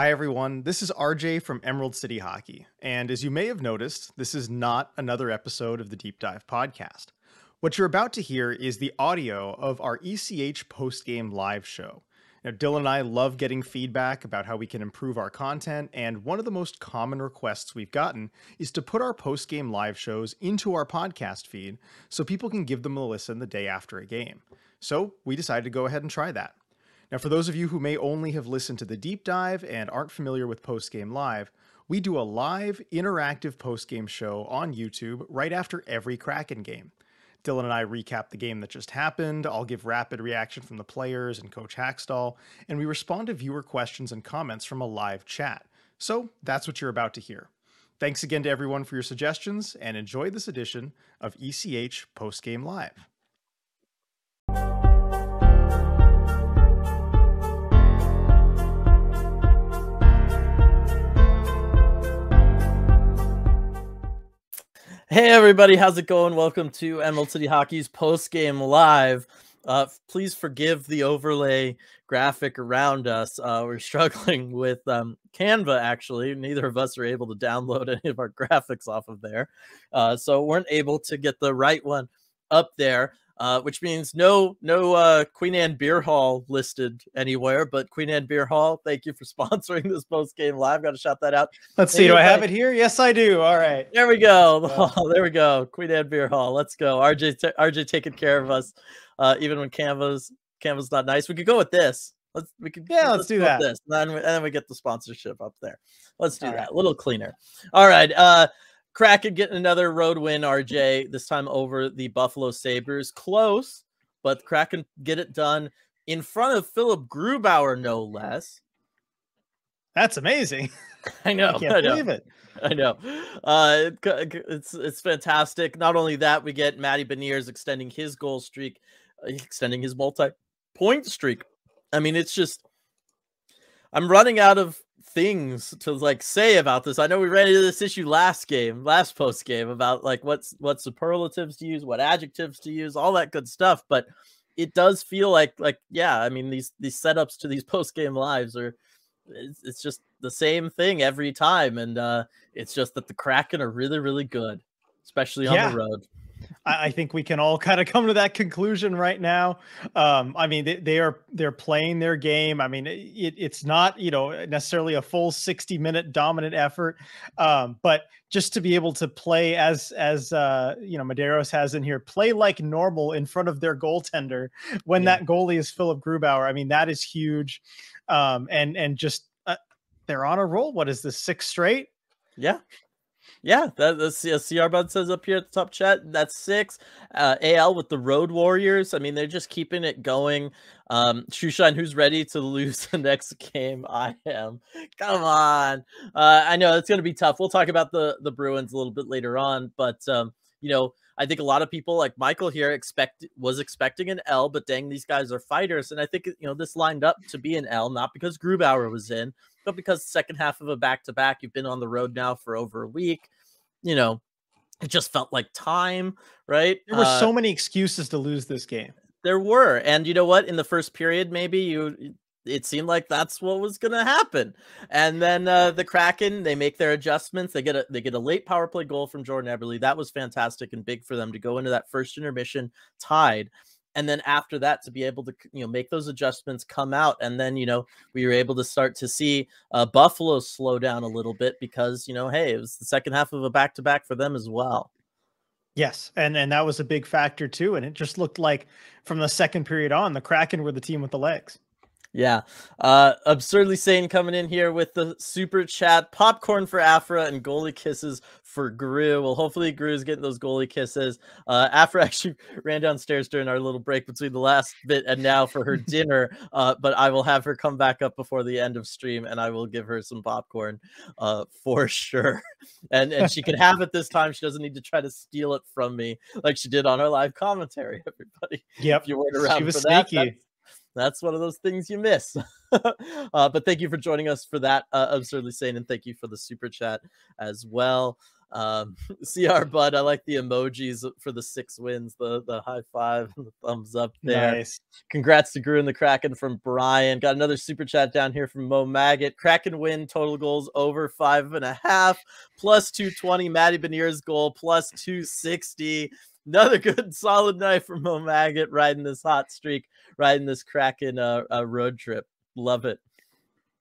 Hi, everyone. This is RJ from Emerald City Hockey. And as you may have noticed, this is not another episode of the Deep Dive podcast. What you're about to hear is the audio of our ECH post game live show. Now, Dylan and I love getting feedback about how we can improve our content, and one of the most common requests we've gotten is to put our post game live shows into our podcast feed so people can give them a listen the day after a game. So we decided to go ahead and try that. Now, for those of you who may only have listened to the deep dive and aren't familiar with Post Game Live, we do a live interactive post game show on YouTube right after every Kraken game. Dylan and I recap the game that just happened. I'll give rapid reaction from the players and Coach Hakstol, and we respond to viewer questions and comments from a live chat. So that's what you're about to hear. Thanks again to everyone for your suggestions, and enjoy this edition of ECH Post Game Live. Hey everybody, how's it going? Welcome to Emerald City Hockey's post game live. Uh, please forgive the overlay graphic around us. Uh, we're struggling with um, Canva. Actually, neither of us are able to download any of our graphics off of there, uh, so weren't able to get the right one up there uh, which means no no uh, Queen Anne Beer Hall listed anywhere. But Queen Anne Beer Hall, thank you for sponsoring this post game live. Got to shout that out. Let's see. Do I have it here? Yes, I do. All right. There we go. Oh, there we go. Queen Anne Beer Hall. Let's go. RJ RJ taking care of us, uh, even when Canva's Canva's not nice. We could go with this. Let's we could yeah. Let's, let's do that. This. And then, we, and then we get the sponsorship up there. Let's do All that. Right. A little cleaner. All right. Uh Kraken getting another road win, RJ, this time over the Buffalo Sabres. Close, but Kraken get it done in front of Philip Grubauer, no less. That's amazing. I know. I can't I know. believe it. I know. Uh, it's it's fantastic. Not only that, we get Matty Beniers extending his goal streak, uh, extending his multi-point streak. I mean, it's just I'm running out of things to like say about this. I know we ran into this issue last game, last post game about like what's what superlatives to use, what adjectives to use, all that good stuff. But it does feel like like yeah, I mean these these setups to these post game lives are it's, it's just the same thing every time, and uh it's just that the Kraken are really really good, especially on yeah. the road. I think we can all kind of come to that conclusion right now. Um, I mean, they, they, are they're playing their game. I mean, it, it's not you know necessarily a full sixty minute dominant effort, um, but just to be able to play as as uh, you know Madero's has in here, play like normal in front of their goaltender when yeah. that goalie is Philip Grubauer. I mean, that is huge, um, and and just uh, they're on a roll. What is this six straight? Yeah, yeah, that, that's yeah, CR Bud says up here at the top chat. That's six. Uh, AL with the Road Warriors. I mean, they're just keeping it going. Um, Shoeshine, who's ready to lose the next game? I am. Come on. Uh, I know it's going to be tough. We'll talk about the the Bruins a little bit later on, but um, you know, I think a lot of people like Michael here expect was expecting an L, but dang, these guys are fighters, and I think you know this lined up to be an L, not because Grubauer was in, but because second half of a back to back, you've been on the road now for over a week. You know, it just felt like time, right? There were uh, so many excuses to lose this game. There were, and you know what? In the first period, maybe you it seemed like that's what was going to happen. And then uh, the Kraken, they make their adjustments. They get a they get a late power play goal from Jordan Eberle. That was fantastic and big for them to go into that first intermission tied and then after that to be able to you know make those adjustments come out and then you know we were able to start to see uh, buffalo slow down a little bit because you know hey it was the second half of a back-to-back for them as well. Yes and and that was a big factor too and it just looked like from the second period on the kraken were the team with the legs yeah. Uh absurdly sane coming in here with the super chat popcorn for Afra and goalie kisses for Gru. Well, hopefully Gru's getting those goalie kisses. Uh Afra actually ran downstairs during our little break between the last bit and now for her dinner. Uh, but I will have her come back up before the end of stream and I will give her some popcorn uh for sure. And and she can have it this time. She doesn't need to try to steal it from me like she did on our live commentary, everybody. Yep. If you weren't around she was for sneaky. that, that's one of those things you miss. uh, but thank you for joining us for that uh, absurdly sane, and thank you for the super chat as well. Um, CR Bud, I like the emojis for the six wins, the the high five, the thumbs up there. Nice. Congrats to Gru and the Kraken from Brian. Got another super chat down here from Mo Maggot. Kraken win total goals over five and a half, plus 220. Matty Beniers goal plus 260. Another good solid night from Mo Maggot riding this hot streak, riding this Kraken uh, uh, road trip. Love it.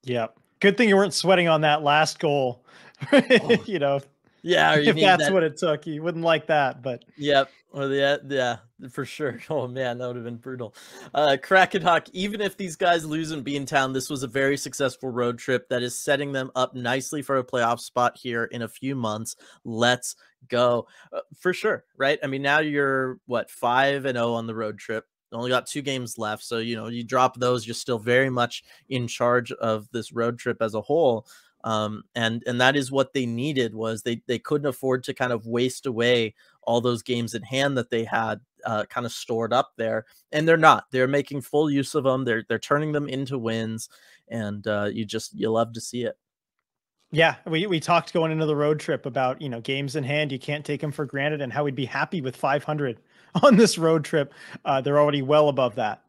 Yeah. Good thing you weren't sweating on that last goal. Oh. you know, Yeah, if that's that- what it took, you wouldn't like that. But Yep. Or the yeah, for sure. Oh man, that would have been brutal. Uh Kraken Hawk, even if these guys lose and in Beantown, this was a very successful road trip that is setting them up nicely for a playoff spot here in a few months. Let's go. Uh, for sure, right? I mean, now you're what, 5 and 0 on the road trip. Only got two games left, so you know, you drop those, you're still very much in charge of this road trip as a whole um, and and that is what they needed was they they couldn't afford to kind of waste away all those games in hand that they had uh, kind of stored up there and they're not they're making full use of them they're they're turning them into wins and uh, you just you love to see it yeah, we, we talked going into the road trip about, you know, games in hand. You can't take them for granted and how we'd be happy with 500 on this road trip. Uh, they're already well above that.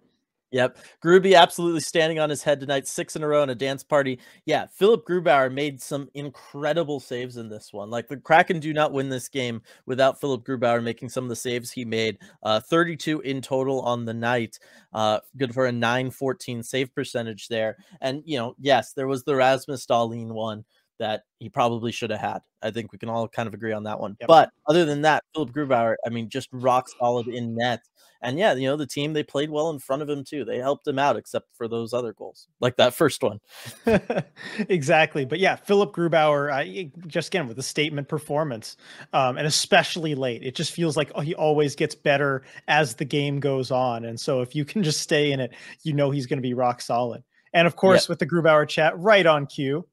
Yep. Gruby absolutely standing on his head tonight, six in a row in a dance party. Yeah, Philip Grubauer made some incredible saves in this one. Like the Kraken do not win this game without Philip Grubauer making some of the saves he made. Uh, 32 in total on the night. Uh, good for a 914 save percentage there. And, you know, yes, there was the Rasmus Dahlin one that he probably should have had. I think we can all kind of agree on that one. Yep. But other than that, Philip Grubauer, I mean, just rock solid in net. And yeah, you know, the team they played well in front of him too. They helped him out, except for those other goals, like that first one. exactly. But yeah, Philip Grubauer, uh, just again with a statement performance, um, and especially late, it just feels like oh, he always gets better as the game goes on. And so if you can just stay in it, you know he's going to be rock solid. And of course, with the Grubauer chat right on cue.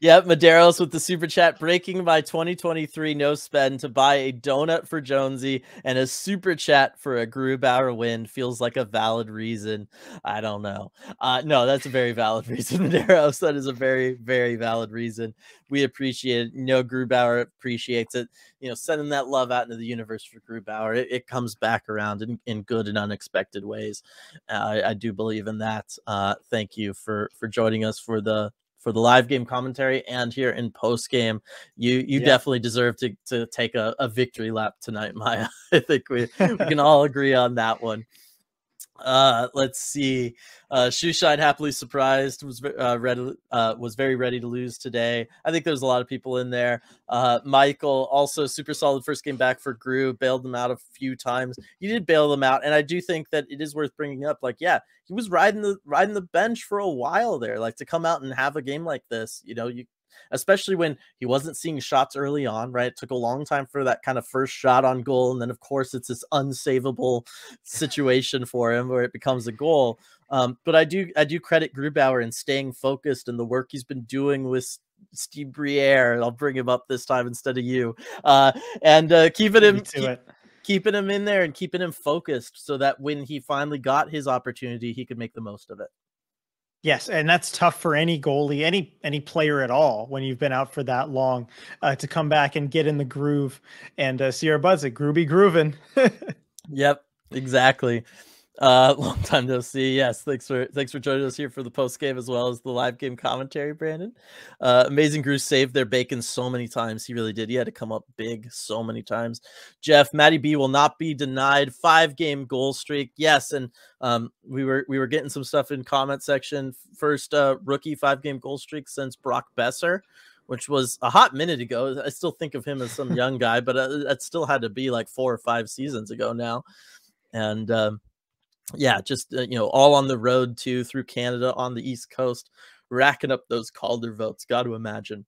Yep, Maderos with the super chat breaking my 2023 no spend to buy a donut for Jonesy and a super chat for a Grubauer win feels like a valid reason. I don't know. Uh, no, that's a very valid reason, Maderos. That is a very, very valid reason. We appreciate it. You know, Grubauer appreciates it. You know, sending that love out into the universe for Grubauer, it, it comes back around in, in good and unexpected ways. Uh, I, I do believe in that. Uh, thank you for for joining us for the for the live game commentary and here in post game. You you Yeah. definitely deserve to to take a, a victory lap tonight, Maya. I think we, we can all agree on that one. Uh, let's see. Uh, Shoeshine happily surprised was uh, ready uh, was very ready to lose today. I think there's a lot of people in there. Uh, Michael also super solid first game back for Gru, bailed them out a few times. He did bail them out, and I do think that it is worth bringing up. Like, yeah, he was riding the riding the bench for a while there. Like to come out and have a game like this, you know, you especially when he wasn't seeing shots early on, right? It took a long time for that kind of first shot on goal. And then, of course, it's this unsavable situation for him where it becomes a goal. Um, but I do I do credit Grubauer in staying focused and the work he's been doing with Steve Briere. I'll bring him up this time instead of you. Uh, and uh, keeping him to keep- it. keeping him in there and keeping him focused so that when he finally got his opportunity, he could make the most of it. Yes, and that's tough for any goalie, any any player at all when you've been out for that long uh, to come back and get in the groove. And uh, Buds it, groovy grooving. Yep, exactly. Uh, long time no see. Yes, thanks for thanks for joining us here for the post game as well as the live game commentary, Brandon. Uh, Amazing Gru saved their bacon so many times. He really did. He had to come up big so many times. Jeff, Matty B will not be denied. Five game goal streak. Yes, and um, we were we were getting some stuff in comment section. First uh, rookie five game goal streak since Brock Boeser. Which was a hot minute ago. I still think of him as some young guy, but uh, that still had to be like four or five seasons ago now. And um, yeah, just uh, you know, all on the road too through Canada on the East Coast, racking up those Calder votes. Got to imagine.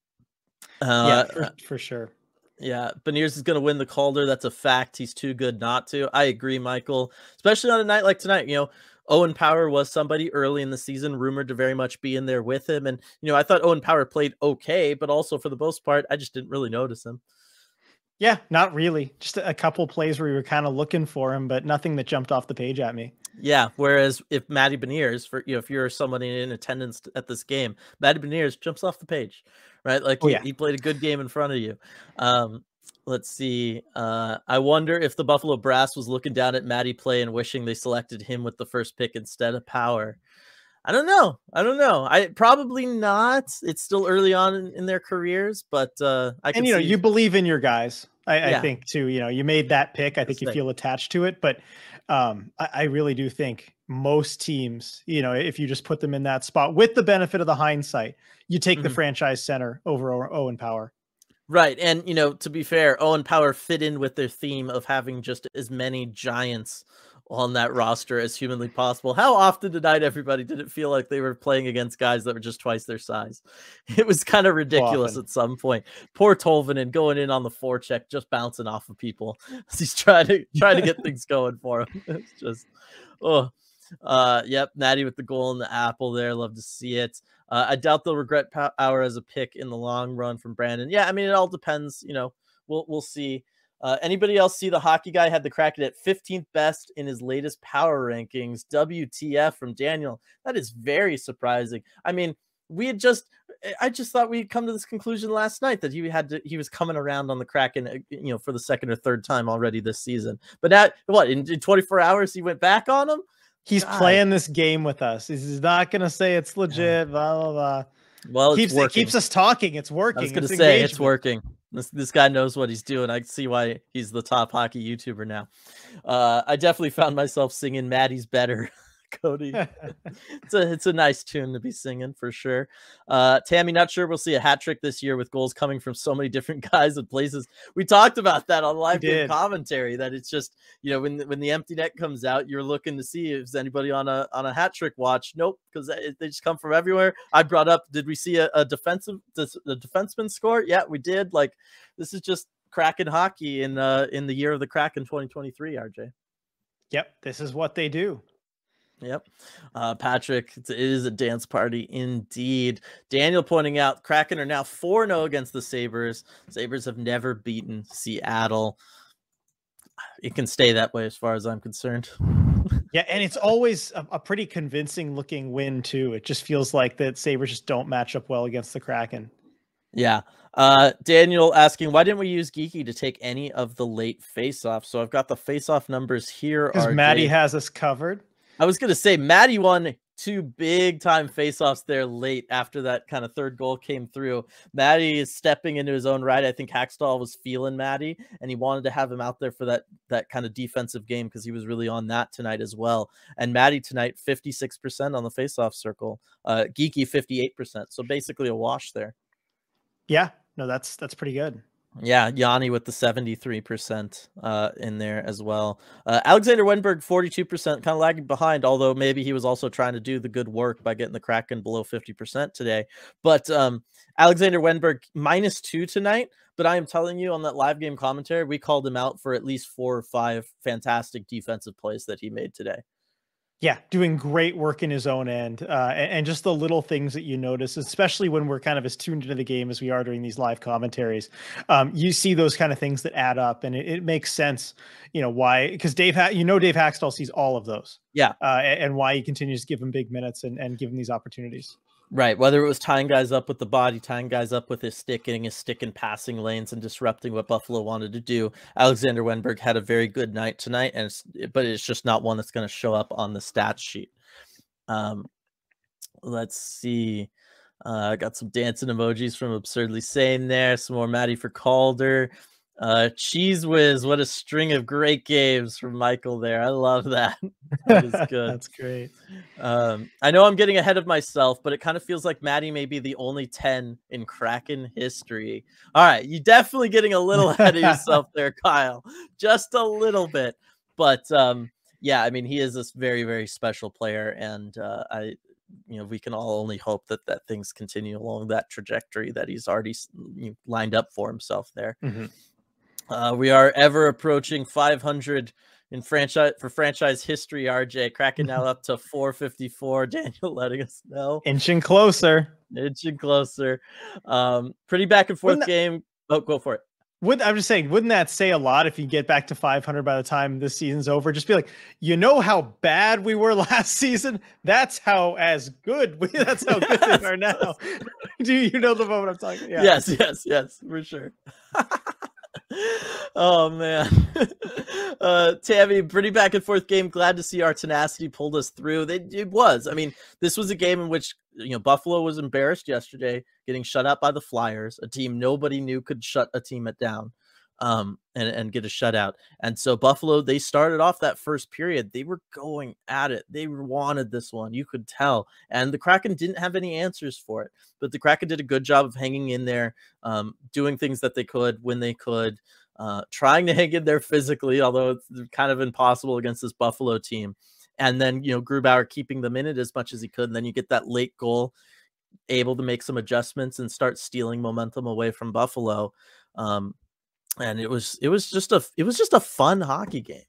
yeah, Uh, for, for sure. yeah, Beniers is going to win the Calder. That's a fact. He's too good not to. I agree, Michael. Especially on a night like tonight. You know, Owen Power was somebody early in the season rumored to very much be in there with him, and you know, I thought Owen Power played okay, but also for the most part, I just didn't really notice him. Yeah, not really. Just a couple plays where we were kind of looking for him, but nothing that jumped off the page at me. Yeah. Whereas if Matty Beniers, for you know, if you're somebody in attendance at this game, Matty Beniers jumps off the page, right? Like Oh, he, yeah. he played a good game in front of you. Um, let's see. Uh, I wonder if the Buffalo Brass was looking down at Matty play and wishing they selected him with the first pick instead of Power. I don't know. I don't know. I probably not. It's still early on in, in their careers, but uh, I and you know see... you believe in your guys. I, yeah. I, think too. You know, you made that pick. I think you feel attached to it, but um, I, I, really do think most teams, you know, if you just put them in that spot with the benefit of the hindsight, you take mm-hmm. the franchise center over Owen Power. Right. And, you know, to be fair, Owen Power fit in with their theme of having just as many giants on that roster as humanly possible. How often tonight, everybody, did it feel like they were playing against guys that were just twice their size? It was kind of ridiculous at some point. Poor Tolvanen going in on the forecheck, just bouncing off of people. He's trying to trying to get things going for him. It's just, oh, uh, yep, Natty with the goal and the apple there. Love to see it. Uh, I doubt they'll regret Power as a pick in the long run from Brandon. Yeah, I mean, it all depends. You know, we'll we'll see. Uh, anybody else see the hockey guy had the Kraken at 15th best in his latest power rankings? WTF from Daniel. That is very surprising. I mean, we had just I just thought we'd come to this conclusion last night that he had to he was coming around on the Kraken, uh, you know, for the second or third time already this season. But now what in, in 24 hours he went back on him? He's God. playing this game with us. He's not going to say it's legit. Blah blah blah. Well, keeps it keeps us talking. It's working. I was going to say engagement. it's working. This this guy knows what he's doing. I see why he's the top hockey YouTuber now. Uh, I definitely found myself singing "Maddie's Better." Cody. it's a it's a nice tune to be singing for sure. Uh, Tammy, not sure we'll see a hat trick this year with goals coming from so many different guys and places. We talked about that on live commentary. That it's just you know when when the empty net comes out, you're looking to see if anybody on a on a hat trick watch. Nope, because they just come from everywhere. I brought up, did we see a, a defensive the defenseman score? Yeah, we did. Like this is just Kraken hockey in uh in the year of the Kraken 2023. RJ. Yep, this is what they do. Yep. Uh, Patrick, it is a dance party indeed. Daniel pointing out Kraken are now 4 0 against the Sabres. Sabres have never beaten Seattle. It can stay that way as far as I'm concerned. yeah, and it's always a, a, pretty convincing looking win, too. It just feels like that Sabres just don't match up well against the Kraken. Yeah. Uh, Daniel asking, why didn't we use Geekie to take any of the late face offs? So I've got the face off numbers here. Because Maddie has us covered. I was gonna say Maddie won two big time faceoffs there late after that kind of third goal came through. Maddie is stepping into his own right. I think Hakstol was feeling Maddie and he wanted to have him out there for that that kind of defensive game because he was really on that tonight as well. And Maddie tonight 56% on the faceoff circle. Uh Geekie 58%. So basically a wash there. Yeah, no, that's that's pretty good. Yeah, Yanni with the 73% uh, in there as well. Uh, Alexander Wennberg, 42%, kind of lagging behind, although maybe he was also trying to do the good work by getting the Kraken below 50% today. But um, Alexander Wennberg, minus two tonight. But I am telling you on that live game commentary, we called him out for at least four or five fantastic defensive plays that he made today. Yeah, doing great work in his own end, uh, and, and, just the little things that you notice, especially when we're kind of as tuned into the game as we are during these live commentaries. Um, you see those kind of things that add up, and it, it makes sense. You know why? Because Dave, ha- you know, Dave Hakstol sees all of those. Yeah, uh, and, and why he continues to give him big minutes and, and give him these opportunities. Right. Whether it was tying guys up with the body, tying guys up with his stick, getting his stick in passing lanes and disrupting what Buffalo wanted to do. Alexander Wennberg had a very good night tonight, and it's, but it's just not one that's going to show up on the stats sheet. Um, let's see. Uh, I got some dancing emojis from Absurdly Sane there. Some more Maddie for Calder. Uh, Cheese Whiz, what a string of great games from Michael there. I love that. that is good. That's great. Um, I know I'm getting ahead of myself, but it kind of feels like Maddie may be the only 10 in Kraken history. All right, you're definitely getting a little ahead of yourself there, Kyle. Just a little bit. But um, yeah, I mean, he is this very, very special player, and uh, I you know we can all only hope that that things continue along that trajectory that he's already lined up for himself there. Mm-hmm. Uh, we are ever approaching 500 in franchise for franchise history. RJ cracking now up to 454. Daniel letting us know, inching closer, inching closer. Um, pretty back and forth that, game. Oh, go for it. Would I'm just saying, wouldn't that say a lot if you get back to 500 by the time this season's over? Just be like, you know how bad we were last season. That's how as good we. That's how good we are now. Do you know the moment I'm talking? Yeah. Yes, yes, yes, for sure. Oh man, uh, Tammy, pretty back and forth game. Glad to see our tenacity pulled us through. It, it was. I mean, this was a game in which you know Buffalo was embarrassed yesterday, getting shut out by the Flyers, a team nobody knew could shut a team at down um, and, and get a shutout. And so Buffalo, they started off that first period. They were going at it. They wanted this one. You could tell. And the Kraken didn't have any answers for it. But the Kraken did a good job of hanging in there, um, doing things that they could when they could, uh, trying to hang in there physically, although it's kind of impossible against this Buffalo team. And then, you know, Grubauer keeping them in it as much as he could. And then you get that late goal, able to make some adjustments and start stealing momentum away from Buffalo. Um, and it was it was just a it was just a fun hockey game.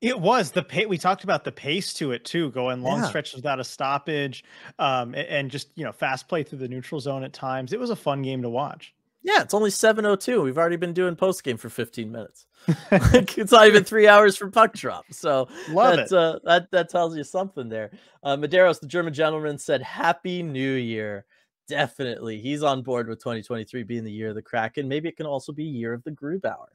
It was the pace. We talked about the pace to it too, going long yeah. stretches without a stoppage, um, and just you know fast play through the neutral zone at times. It was a fun game to watch. Yeah, it's only seven oh two. We've already been doing post game for fifteen minutes. it's not even three hours from puck drop. So love it. Uh, that that tells you something there. Uh, Medeiros, the German gentleman, said, "Happy New Year." Definitely he's on board with 2023 being the year of the Kraken. Maybe it can also be year of the Grubauer.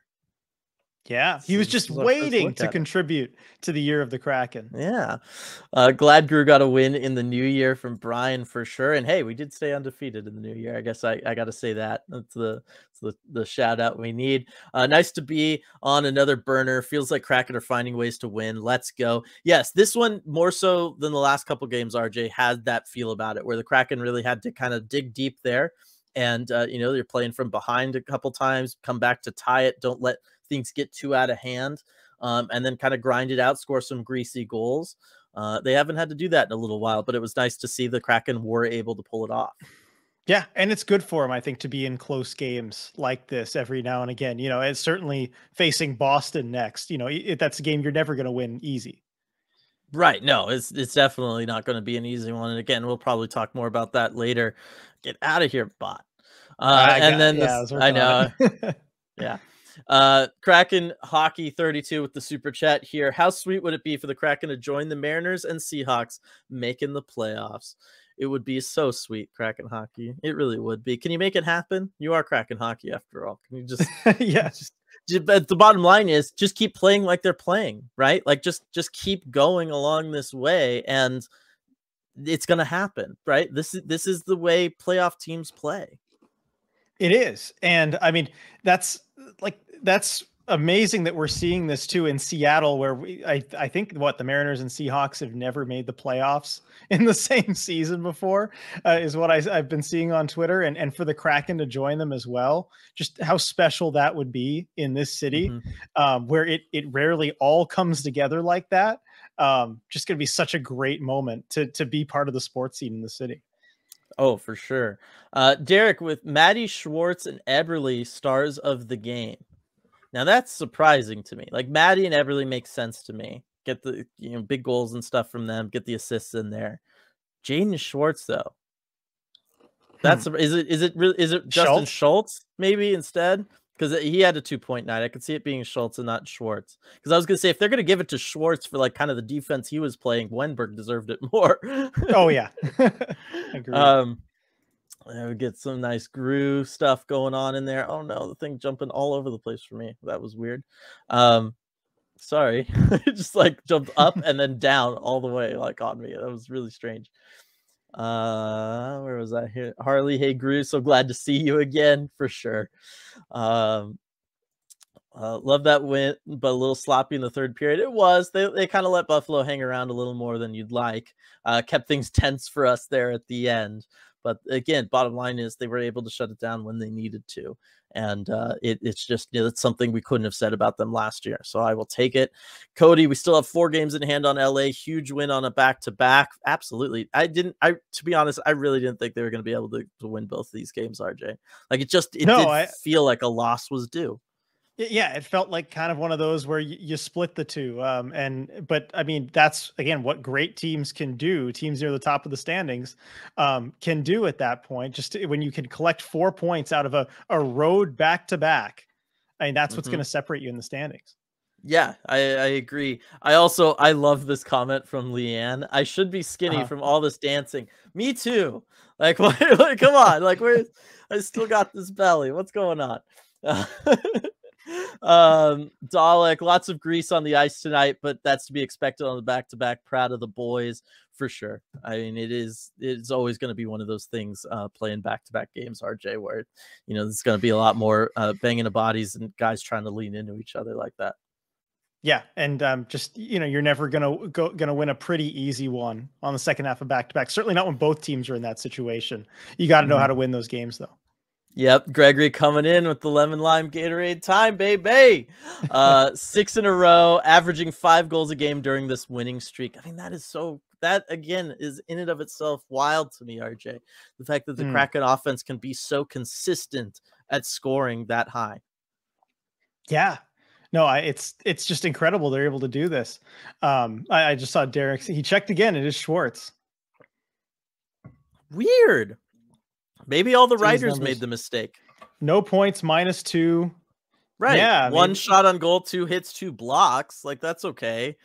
Yeah, he was just waiting to contribute it. to the year of the Kraken. Yeah, uh, glad Gru got a win in the new year from Brian for sure. And hey, we did stay undefeated in the new year. I guess I, I got to say that. That's the the, the shout out we need. Uh, nice to be on another burner. Feels like Kraken are finding ways to win. Let's go. Yes, this one more so than the last couple games. RJ had that feel about it, where the Kraken really had to kind of dig deep there. And uh, you know they're playing from behind a couple times, come back to tie it. Don't let things get too out of hand, um, and then kind of grind it out, score some greasy goals. Uh, they haven't had to do that in a little while, but it was nice to see the Kraken were able to pull it off. Yeah, and it's good for him, I think, to be in close games like this every now and again. You know, it's certainly facing Boston next. You know, it, that's a game you're never going to win easy. Right. No, it's it's definitely not going to be an easy one. And again, we'll probably talk more about that later. Get out of here, bot. Uh, and got, then yeah, I, I know. yeah. Uh, Kraken Hockey 32 with the super chat here. How sweet would it be for the Kraken to join the Mariners and Seahawks making the playoffs? It would be so sweet, Kraken Hockey. It really would be. Can you make it happen? You are Kraken Hockey after all. Can you just yeah, just but the bottom line is just keep playing like they're playing, right? Like just just keep going along this way and it's going to happen, right? This is this is the way playoff teams play. It is. And I mean, that's like that's amazing that we're seeing this too in Seattle, where we, I, I think what the Mariners and Seahawks have never made the playoffs in the same season before, uh, is what I, have been seeing on Twitter, and and for the Kraken to join them as well, just how special that would be in this city, mm-hmm. um, where it it rarely all comes together like that. Um, just going to be such a great moment to to be part of the sports scene in the city. Oh, for sure. Uh, Derek with Maddie Schwartz and Eberle, stars of the game. Now that's surprising to me. Like Maddie and Eberle makes sense to me. Get the you know big goals and stuff from them. Get the assists in there. Jaden Schwartz though. That's hmm. is it is it really is it Justin Schultz, Schultz maybe instead? Because he had a 2.9. I could see it being Schultz and not Schwartz. Because I was gonna say if they're gonna give it to Schwartz for like kind of the defense he was playing, Wennberg deserved it more. oh yeah. um we get some nice groove stuff going on in there. Oh no, the thing jumping all over the place for me. That was weird. Um, sorry, it just like jumped up and then down all the way, like on me. That was really strange. Uh, where was I here? Harley, hey Gru, so glad to see you again for sure. Um, uh, love that win, but a little sloppy in the third period. It was. They they kind of let Buffalo hang around a little more than you'd like. Uh, kept things tense for us there at the end. But again, bottom line is they were able to shut it down when they needed to. And uh, it, it's just you know, it's something we couldn't have said about them last year. So I will take it. Cody, we still have four games in hand on LA. Huge win on a back to back. Absolutely. I didn't, I to be honest, I really didn't think they were going to be able to, to win both of these games, RJ. Like it just it no, did I, feel like a loss was due. Yeah, it felt like kind of one of those where you, you split the two. Um, and but I mean, that's again what great teams can do. Teams near the top of the standings um, can do at that point. Just when you can collect four points out of a, a road back to back. I mean, that's what's mm-hmm. going to separate you in the standings. Yeah, I, I agree. I also I love this comment from Leanne. I should be skinny uh-huh. from all this dancing. Me too. Like, like come on. Like, where I still got this belly. What's going on? um, Dalek, lots of grease on the ice tonight, but that's to be expected on the back to back. Proud of the boys for sure. I mean, it is it's always going to be one of those things uh, playing back to back games, RJ, where you know there's going to be a lot more uh, banging of bodies and guys trying to lean into each other like that. Yeah, and um, just you know, you're never gonna go gonna win a pretty easy one on the second half of back to back. Certainly not when both teams are in that situation. You got to know mm-hmm. how to win those games, though. Yep, Gregory coming in with the lemon lime Gatorade time, baby. Uh, six in a row, averaging five goals a game during this winning streak. I mean, that is so. That again is in and of itself wild to me, RJ. The fact that the mm. Kraken offense can be so consistent at scoring that high. Yeah, no, I, it's it's just incredible they're able to do this. Um, I, I just saw Derek. He checked again. It is Schwartz. Weird. Maybe all the writers made the mistake. No points, minus two. Right. Yeah. One maybe. shot on goal, two hits, two blocks. Like that's okay.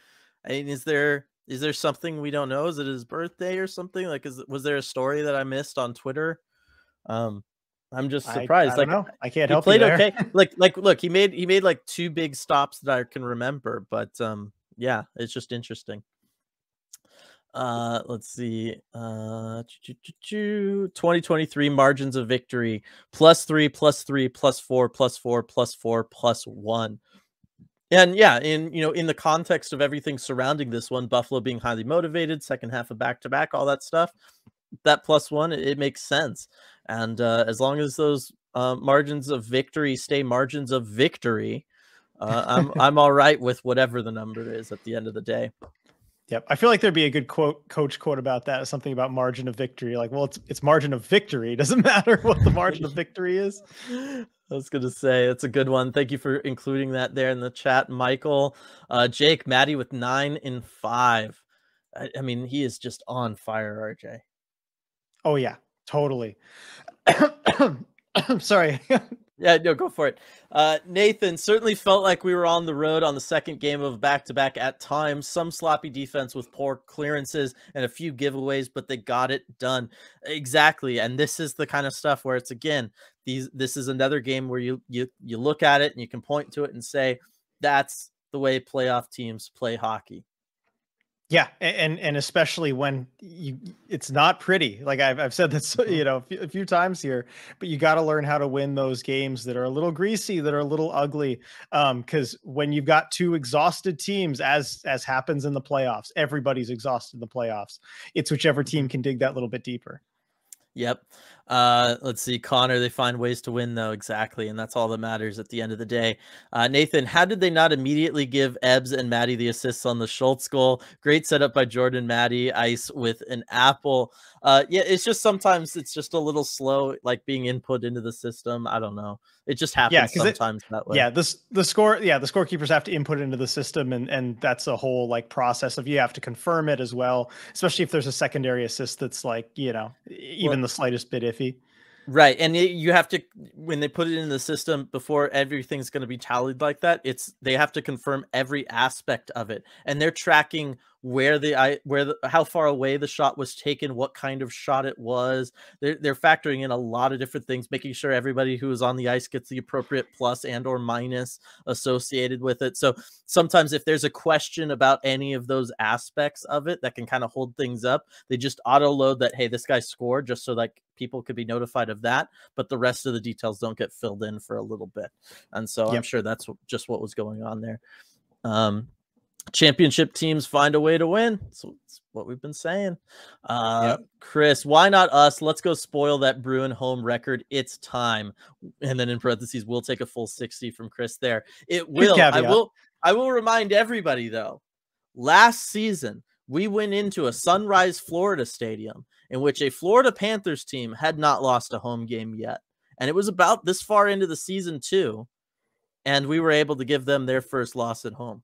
I mean, is there is there something we don't know? Is it his birthday or something? Like, is was there a story that I missed on Twitter? Um, I'm just surprised. I, I like, I can't help. Played okay. like, like, look, he made he made like two big stops that I can remember, but um, yeah, it's just interesting. Uh, let's see. Uh, 2023 margins of victory plus three, plus three, plus four, plus four, plus four, plus one. And yeah, in you know, in the context of everything surrounding this one, Buffalo being highly motivated, second half of back to back, all that stuff, that plus one, it, it makes sense. And uh, as long as those uh, margins of victory stay margins of victory, uh, I'm I'm all right with whatever the number is at the end of the day. Yep. I feel like there'd be a good quote, coach quote about that. Something about margin of victory. Like, well, it's it's margin of victory. It doesn't matter what the margin of victory is. I was going to say it's a good one. Thank you for including that there in the chat, Michael. Uh, Jake, Maddie with nine in five. I, I mean, he is just on fire, RJ. Oh yeah, totally. I'm sorry. Yeah, no, go for it. Uh, Nathan certainly felt like we were on the road on the second game of back to back at times. Some sloppy defense with poor clearances and a few giveaways, but they got it done exactly. And this is the kind of stuff where it's again these. This is another game where you you you look at it and you can point to it and say that's the way playoff teams play hockey. Yeah, and and especially when you, it's not pretty. Like I've I've said this, mm-hmm. you know, a few times here, but you got to learn how to win those games that are a little greasy, that are a little ugly. Um, because when you've got two exhausted teams, as as happens in the playoffs, everybody's exhausted in the playoffs. It's whichever team mm-hmm. can dig that little bit deeper. Yep. Uh, let's see, Connor. They find ways to win, though, exactly, and that's all that matters at the end of the day. Uh, Nathan, how did they not immediately give Ebbs and Maddie the assists on the Schultz goal? Great setup by Jordan Maddie, ice with an apple. Uh, yeah, it's just sometimes it's just a little slow, like being input into the system. I don't know. It just happens yeah, sometimes it, that way. Yeah, this the score. Yeah, the scorekeepers have to input into the system, and and that's a whole like process of you have to confirm it as well, especially if there's a secondary assist that's like you know even well, the slightest bit iffy. Right. And it, you have to, when they put it in the system before everything's going to be tallied like that, it's, they have to confirm every aspect of it. And they're tracking where the I where the, how far away the shot was taken, what kind of shot it was. They're they're factoring in a lot of different things, making sure everybody who is on the ice gets the appropriate plus and or minus associated with it. So sometimes if there's a question about any of those aspects of it that can kind of hold things up, they just auto load that hey, this guy scored just so like people could be notified of that, but the rest of the details don't get filled in for a little bit. And so yep. I'm sure that's just what was going on there. Um, championship teams find a way to win. So it's what we've been saying. Uh, yep. Chris, why not us? Let's go spoil that Bruin home record. It's time. And then in parentheses, we'll take a full 60 from Chris there. It will. I will. I will remind everybody though. Last season, we went into a Sunrise, Florida stadium in which a Florida Panthers team had not lost a home game yet. And it was about this far into the season, too. And we were able to give them their first loss at home.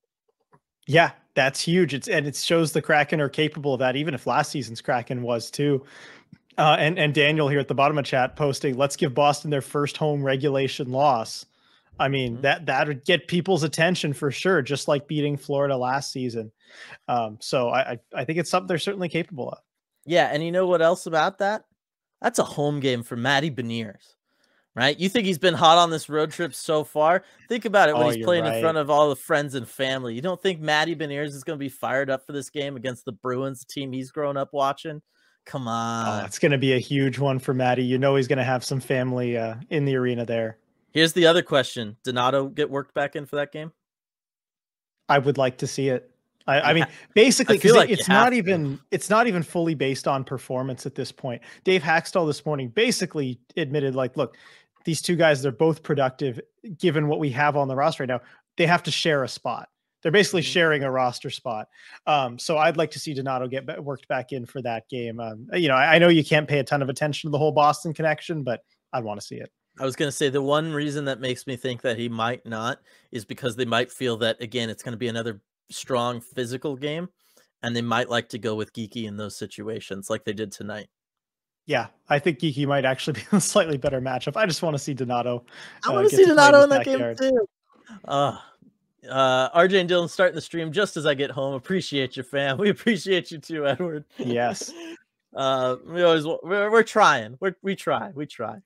Yeah, that's huge. It's and it shows the Kraken are capable of that, even if last season's Kraken was too. Uh, and and Daniel here at the bottom of chat posting, "Let's give Boston their first home regulation loss." I mean mm-hmm. that that would get people's attention for sure, just like beating Florida last season. Um, so I I think it's something they're certainly capable of. Yeah, and you know what else about that? That's a home game for Maddie Beniers. Right? You think he's been hot on this road trip so far? Think about it when Oh, he's playing in front of all the friends and family. You don't think Matty Beniers is going to be fired up for this game against the Bruins, the team he's grown up watching? Come Oh, on. it's going to be a huge one for Matty. You know he's going to have some family uh, in the arena there. Here's the other question: Donato get worked back in for that game? I would like to see it. I, I mean, basically, because like it's not to. even it's not even fully based on performance at this point. Dave Hakstol this morning basically admitted, like, look, these two guys they're both productive. Given what we have on the roster right now, they have to share a spot. They're basically Mhm. sharing a roster spot. Um, so I'd like to see Donato get worked back in for that game. Um, you know, I, I know you can't pay a ton of attention to the whole Boston connection, but I'd want to see it. I was going to say the one reason that makes me think that he might not is because they might feel that again it's going to be another strong physical game, and they might like to go with Geekie in those situations, like they did tonight. Yeah, I think Geekie might actually be a slightly better matchup. I just want to see Donato. I uh, want to see Donato in that backyard. game too. Uh, uh, RJ and Dylan starting the stream just as I get home. Appreciate you, fam. We appreciate you too, Edward. Yes. Uh, we always we're, we're trying. We're, we try. We try.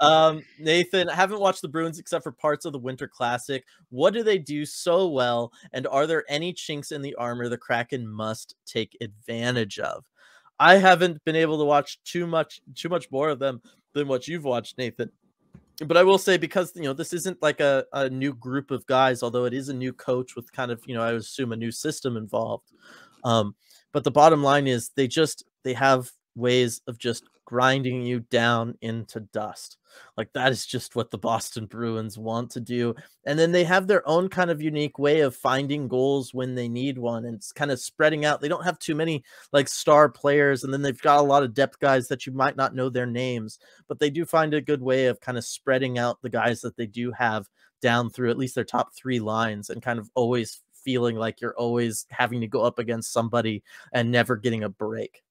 Um, Nathan, I haven't watched the Bruins except for parts of the Winter Classic. What do they do so well? And are there any chinks in the armor the Kraken must take advantage of? I haven't been able to watch too much too much more of them than what you've watched, Nathan. But I will say because you know this isn't like a, a new group of guys, although it is a new coach with kind of, you know, I assume a new system involved. Um, but the bottom line is they just they have ways of just grinding you down into dust. Like that is just what the Boston Bruins want to do. And then they have their own kind of unique way of finding goals when they need one and it's kind of spreading out. They don't have too many like star players and then they've got a lot of depth guys that you might not know their names, but they do find a good way of kind of spreading out the guys that they do have down through at least their top 3 lines and kind of always feeling like you're always having to go up against somebody and never getting a break.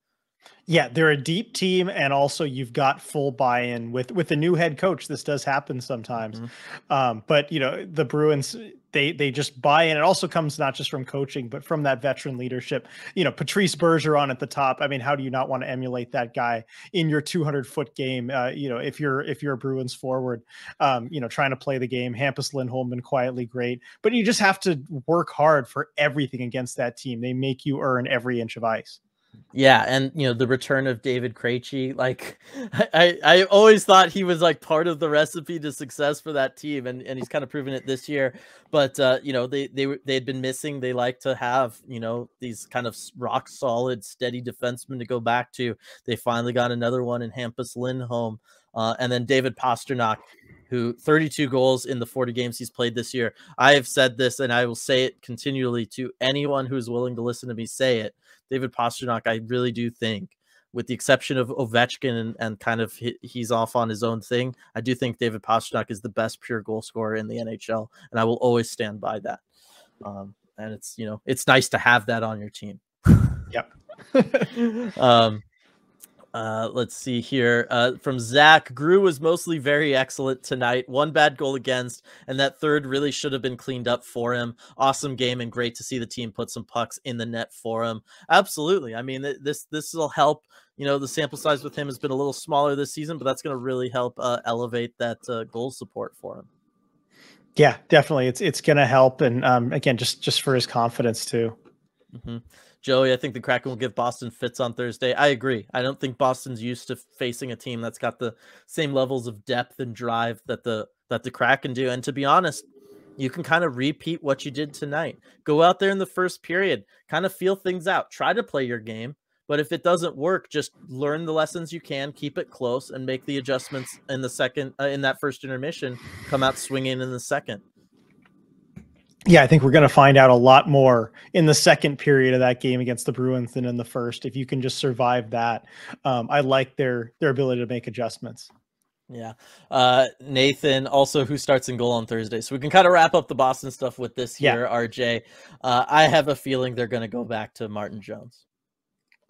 Yeah, they're a deep team, and also you've got full buy-in with with the new head coach. This does happen sometimes, Mhm. um, but you know the Bruins they they just buy in. It also comes not just from coaching, but from that veteran leadership. You know, Patrice Bergeron at the top. I mean, how do you not want to emulate that guy in your 200 foot game? Uh, you know, if you're if you're a Bruins forward, um, you know, trying to play the game. Hampus Lindholm been quietly great, but you just have to work hard for everything against that team. They make you earn every inch of ice. Yeah, and you know the return of David Krejci, like I, I always thought he was like part of the recipe to success for that team, and, and he's kind of proven it this year. But uh, you know they they they had been missing. They like to have you know these kind of rock solid, steady defensemen to go back to. They finally got another one in Hampus Lindholm, uh, and then David Pastrnak, who 32 goals in the 40 games he's played this year. I have said this, and I will say it continually to anyone who's willing to listen to me say it. David Pastrnak, I really do think, with the exception of Ovechkin and, and kind of he, he's off on his own thing, I do think David Pastrnak is the best pure goal scorer in the NHL, and I will always stand by that. Um, and it's you know it's nice to have that on your team. Yep. um, uh, let's see here. Uh, from Zach, Gru was mostly very excellent tonight. One bad goal against, and that third really should have been cleaned up for him. Awesome game, and great to see the team put some pucks in the net for him. Absolutely. I mean, th- this this will help. You know, the sample size with him has been a little smaller this season, but that's going to really help uh, elevate that uh, goal support for him. Yeah, definitely. It's it's gonna help, and um, again, just just for his confidence too. hmm Joey, I think the Kraken will give Boston fits on Thursday. I agree. I don't think Boston's used to facing a team that's got the same levels of depth and drive that the that the Kraken do. And to be honest, you can kind of repeat what you did tonight. Go out there in the first period, kind of feel things out, try to play your game. But if it doesn't work, just learn the lessons you can, keep it close, and make the adjustments in the second uh, in that first intermission. Come out swinging in the second. Yeah, I think we're going to find out a lot more in the second period of that game against the Bruins than in the first. If you can just survive that, um, I like their their ability to make adjustments. Yeah. Uh, Nathan, also who starts in goal on Thursday. So we can kind of wrap up the Boston stuff with this here. Yeah. RJ. Uh, I have a feeling they're going to go back to Martin Jones.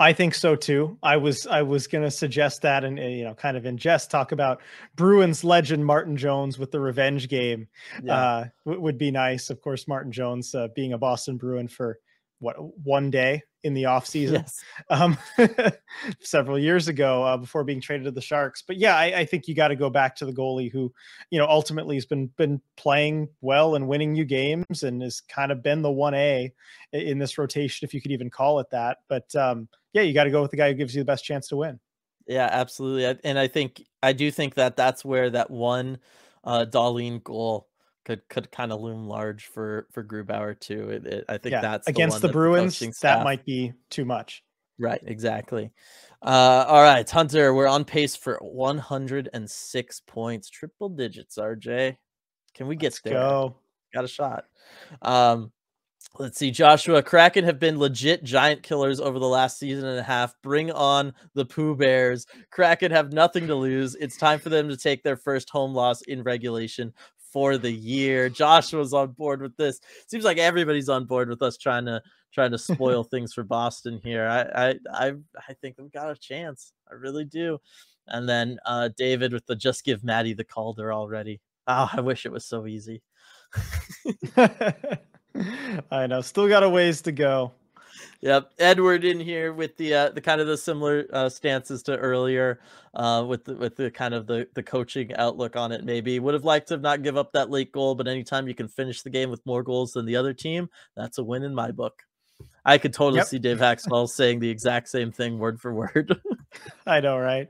I think so too. I was I was going to suggest that and uh, you know kind of in jest talk about Bruins legend Martin Jones with the revenge game. Yeah. Uh, w- would be nice. Of course, Martin Jones uh, being a Boston Bruin for what one day in the offseason Yes. um, several years ago uh, before being traded to the Sharks. But yeah, I, I think you got to go back to the goalie who, you know, ultimately has been been playing well and winning you games and has kind of been the one A in this rotation, if you could even call it that. But um, yeah, you got to go with the guy who gives you the best chance to win. Yeah, absolutely. And I think I do think that that's where that one uh Dahlin goal could could kind of loom large for for Grubauer too. It, it, I think yeah, that's against one the, that Bruins, that staff- might be too much. right exactly. Uh, all right, Hunter, we're on pace for 106 points, triple digits. RJ, can we get Let's there? go. got a shot. Um, let's see, Joshua Kraken have been legit giant killers over the last season and a half. Bring on the Pooh Bears. Kraken have nothing to lose. It's time for them to take their first home loss in regulation for the year. Joshua's on board with this. Seems like everybody's on board with us trying to trying to spoil things for Boston here. I I I, I think we've got a chance. I really do. And then uh, David with the just give Matty the Calder already. Oh, I wish it was so easy. I know. Still got a ways to go. Yep, Edward in here with the uh, the kind of the similar uh, stances to earlier, uh, with the, with the kind of the the coaching outlook on it. Maybe would have liked to not give up that late goal, but anytime you can finish the game with more goals than the other team, that's a win in my book. I could totally Yep. see Dave Hakstol saying the exact same thing word for word. I know, right?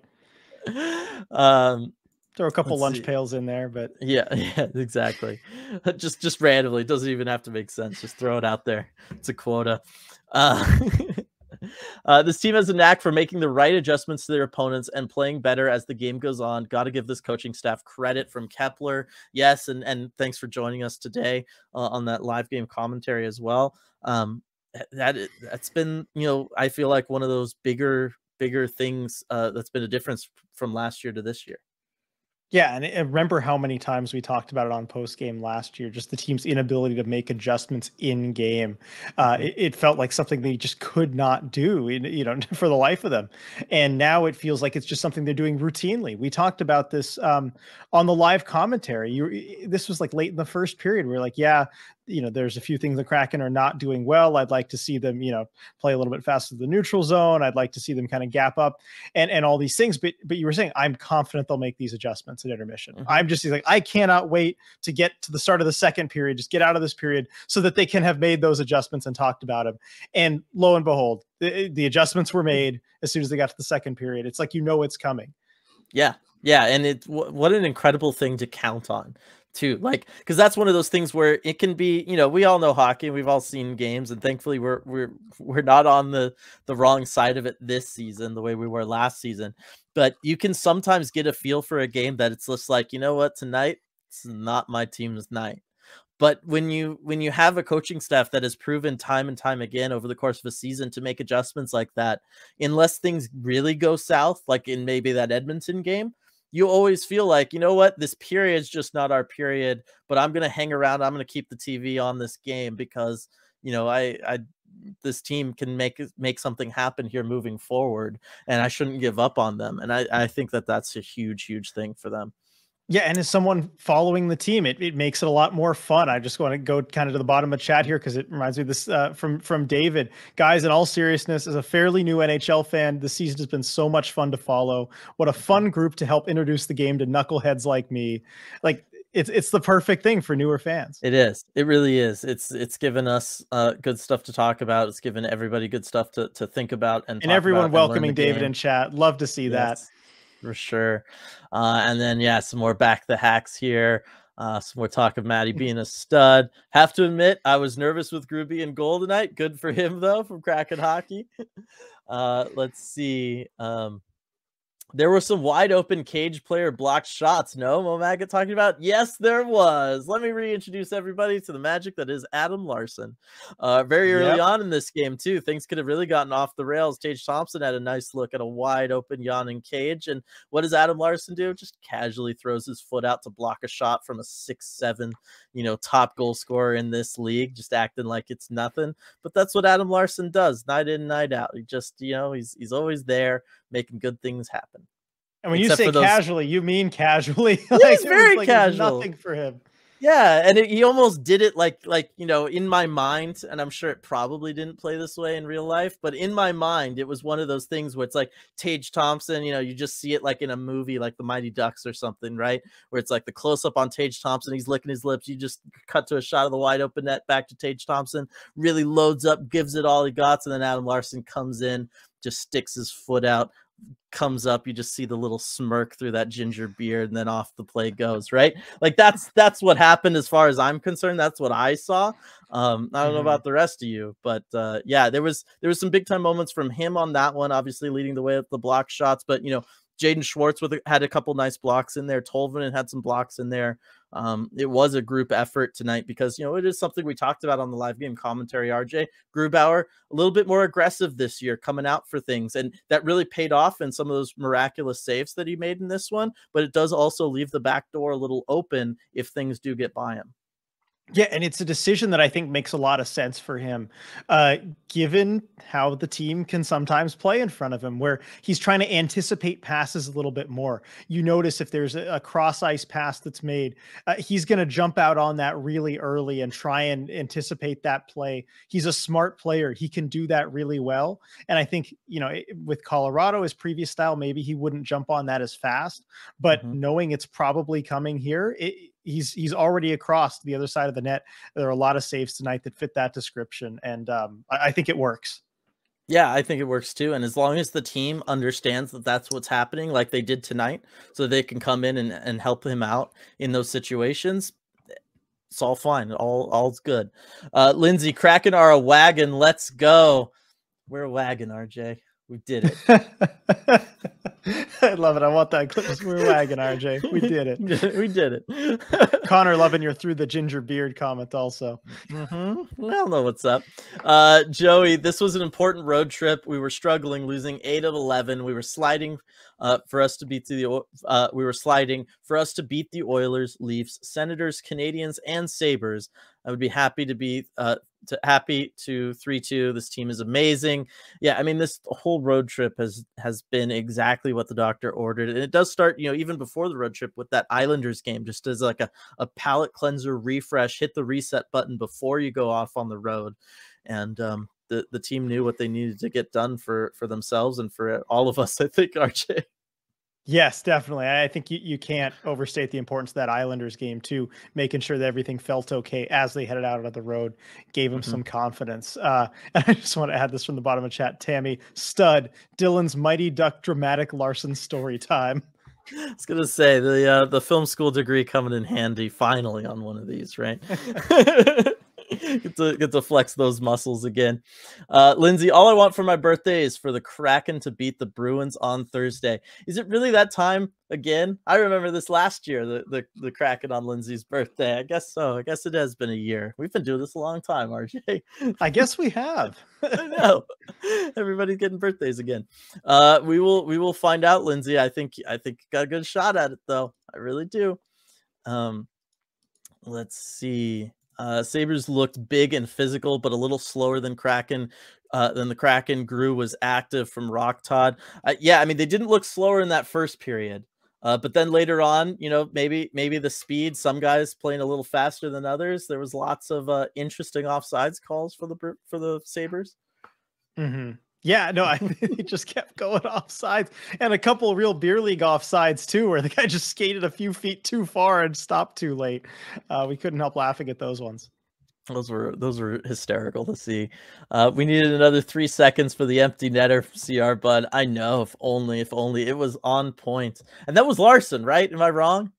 um, Throw a couple Let's lunch see. pails in there, but Yeah, yeah, exactly. just just randomly, it doesn't even have to make sense. Just throw it out there. It's a quota. Uh, uh, this team has a knack for making the right adjustments to their opponents and playing better as the game goes on. Got to give this coaching staff credit from Kepler. Yes, and and thanks for joining us today uh, on that live game commentary as well. Um, that that's been you know I feel like one of those bigger bigger things uh, that's been a difference from last year to this year. Yeah, and, and remember how many times we talked about it on post game last year, just the team's inability to make adjustments in game. Uh, Mhm. it, it felt like something they just could not do, in- you know, for the life of them. And now it feels like it's just something they're doing routinely. We talked about this um, on the live commentary. You, this was like late in the first period. We are like, yeah, you know, there's a few things the Kraken are not doing well. I'd like to see them, you know, play a little bit faster to the neutral zone. I'd like to see them kind of gap up and and all these things. But but you were saying I'm confident they'll make these adjustments at intermission. Mhm. I'm just like I cannot wait to get to the start of the second period, just get out of this period so that they can have made those adjustments and talked about them. And lo and behold, the, the adjustments were made as soon as they got to the second period. It's like you know it's coming. Yeah, yeah, and it wh- what an incredible thing to count on too. Like because that's one of those things where it can be, you know, we all know hockey we've all seen games, and thankfully we're we're we're not on the the wrong side of it this season the way we were last season. But you can sometimes get a feel for a game that it's just like, you know what, tonight it's not my team's night. But when you when you have a coaching staff that has proven time and time again over the course of a season to make adjustments like that, unless things really go south, like in maybe that Edmonton game, you always feel like, you know what, this period's just not our period, but I'm gonna hang around. I'm gonna keep the TV on this game because you know I I this team can make make something happen here moving forward, and I shouldn't give up on them. And I I think that that's a huge huge thing for them. Yeah, and as someone following the team, it, it makes it a lot more fun. I just want to go kind of to the bottom of chat here because it reminds me of this uh, from from David. Guys, in all seriousness, as a fairly new NHL fan, the season has been so much fun to follow. What a fun group to help introduce the game to knuckleheads like me. Like it's it's the perfect thing for newer fans. It is. It really is. It's it's given us uh, good stuff to talk about. It's given everybody good stuff to, to think about and and talk everyone about and welcoming the David game. in chat. Love to see that. For sure. Uh, and then yeah, some more back the hacks here. Uh, some more talk of Matty being a stud. Have to admit, I was nervous with Groovy and goal tonight. Good for him though, from Kraken Hockey. uh, let's see. Um, there were some wide open cage player blocked shots. No, Momaga talking about? Yes, there was. Let me reintroduce everybody to the magic that is Adam Larsson. Uh, very early Yep. on in this game, too, things could have really gotten off the rails. Tage Thompson had a nice look at a wide open yawning cage. And what does Adam Larsson do? Just casually throws his foot out to block a shot from a six seven, you know, top goal scorer in this league, just acting like it's nothing. But that's what Adam Larsson does, night in, night out. He just, you know, he's he's always there making good things happen. And when you say those- casually, you mean casually. was very like casual. Nothing for him. Yeah, and it, he almost did it like like you know in my mind, and I'm sure it probably didn't play this way in real life, but in my mind, it was one of those things where it's like Tage Thompson. You know, you just see it like in a movie, like The Mighty Ducks or something, right? Where it's like the close up on Tage Thompson, he's licking his lips. You just cut to a shot of the wide open net, back to Tage Thompson, really loads up, gives it all he got, and then Adam Larsson comes in, just sticks his foot out, comes up you just see the little smirk through that ginger beard and then off the play goes right like that's that's what happened as far as i'm concerned that's what i saw um i don't know mm-hmm. about the rest of you but uh yeah there was there was some big time moments from him on that one obviously leading the way with the block shots but you know Jaden Schwartz with had a couple nice blocks in there. Tolvanen had some blocks in there. Um, it was a group effort tonight because you know it is something we talked about on the live game commentary. RJ Grubauer a little bit more aggressive this year, coming out for things, and that really paid off in some of those miraculous saves that he made in this one. But it does also leave the back door a little open if things do get by him. Yeah, and it's a decision that I think makes a lot of sense for him, uh, given how the team can sometimes play in front of him, where he's trying to anticipate passes a little bit more. You notice if there's a, cross ice pass that's made, uh, he's going to jump out on that really early and try and anticipate that play. He's a smart player; he can do that really well. And I think you know, with Colorado, his previous style, maybe he wouldn't jump on that as fast, but mm-hmm. knowing it's probably coming here, it, he's he's already across the other side of the net. There are a lot of saves tonight that fit that description, and um, I, I think it works. Yeah, I think it works too. And as long as the team understands that that's what's happening, like they did tonight, so they can come in and, and help him out in those situations, it's all fine. All all's good. Uh, Lindsay, Kraken our wagon. Let's go. We're a wagon, RJ. We did it. I love it. I want that clip. We're wagging, RJ. We did it. we did it. Connor loving your through the ginger beard comment also. Mm-hmm. I don't know what's up. Uh, Joey, this was an important road trip. We were struggling, losing eight of eleven. We were sliding uh, for us to beat the uh, we were sliding for us to beat the Oilers, Leafs, Senators, Canadiens, and Sabres. I would be happy to be uh, to happy to three two. This team is amazing. Yeah, I mean this whole road trip has has been exactly what the doctor ordered, and it does start you know even before the road trip with that Islanders game, just as like a a palate cleanser refresh. Hit the reset button before you go off on the road, and um, the the team knew what they needed to get done for for themselves and for all of us. I think RJ. Yes, definitely. I think you, you can't overstate the importance of that Islanders game too, making sure that everything felt okay as they headed out of the road, gave them mm-hmm. some confidence. Uh, and I just want to add this from the bottom of chat. Tammy, stud, Dylan's Mighty Duck dramatic Larsson story time. I was gonna say the uh, the film school degree coming in handy finally on one of these, right? get to get to flex those muscles again. Uh, Lindsay, all I want for my birthday is for the Kraken to beat the Bruins on Thursday. Is it really that time again? I remember this last year, the the, the Kraken on Lindsay's birthday. I guess so. I guess it has been a year. We've been doing this a long time, RJ. I guess we have. I know. Everybody's getting birthdays again. Uh, we will we will find out, Lindsay. I think I think you got a good shot at it though. I really do. Um, let's see. Uh, Sabres looked big and physical, but a little slower than Kraken. Uh, than the Kraken Gru was active from Rock Todd. Uh, yeah, I mean they didn't look slower in that first period, uh, but then later on, you know, maybe maybe the speed. Some guys playing a little faster than others. There was lots of uh, interesting offsides calls for the for the Sabres. Mm-hmm. Yeah, no, I he just kept going off sides and a couple real beer league off sides too, where the guy just skated a few feet too far and stopped too late. Uh, we couldn't help laughing at those ones. Those were those were hysterical to see. Uh, we needed another three seconds for the empty netter CR, but I know if only if only it was on point. And that was Larsson, right? Am I wrong?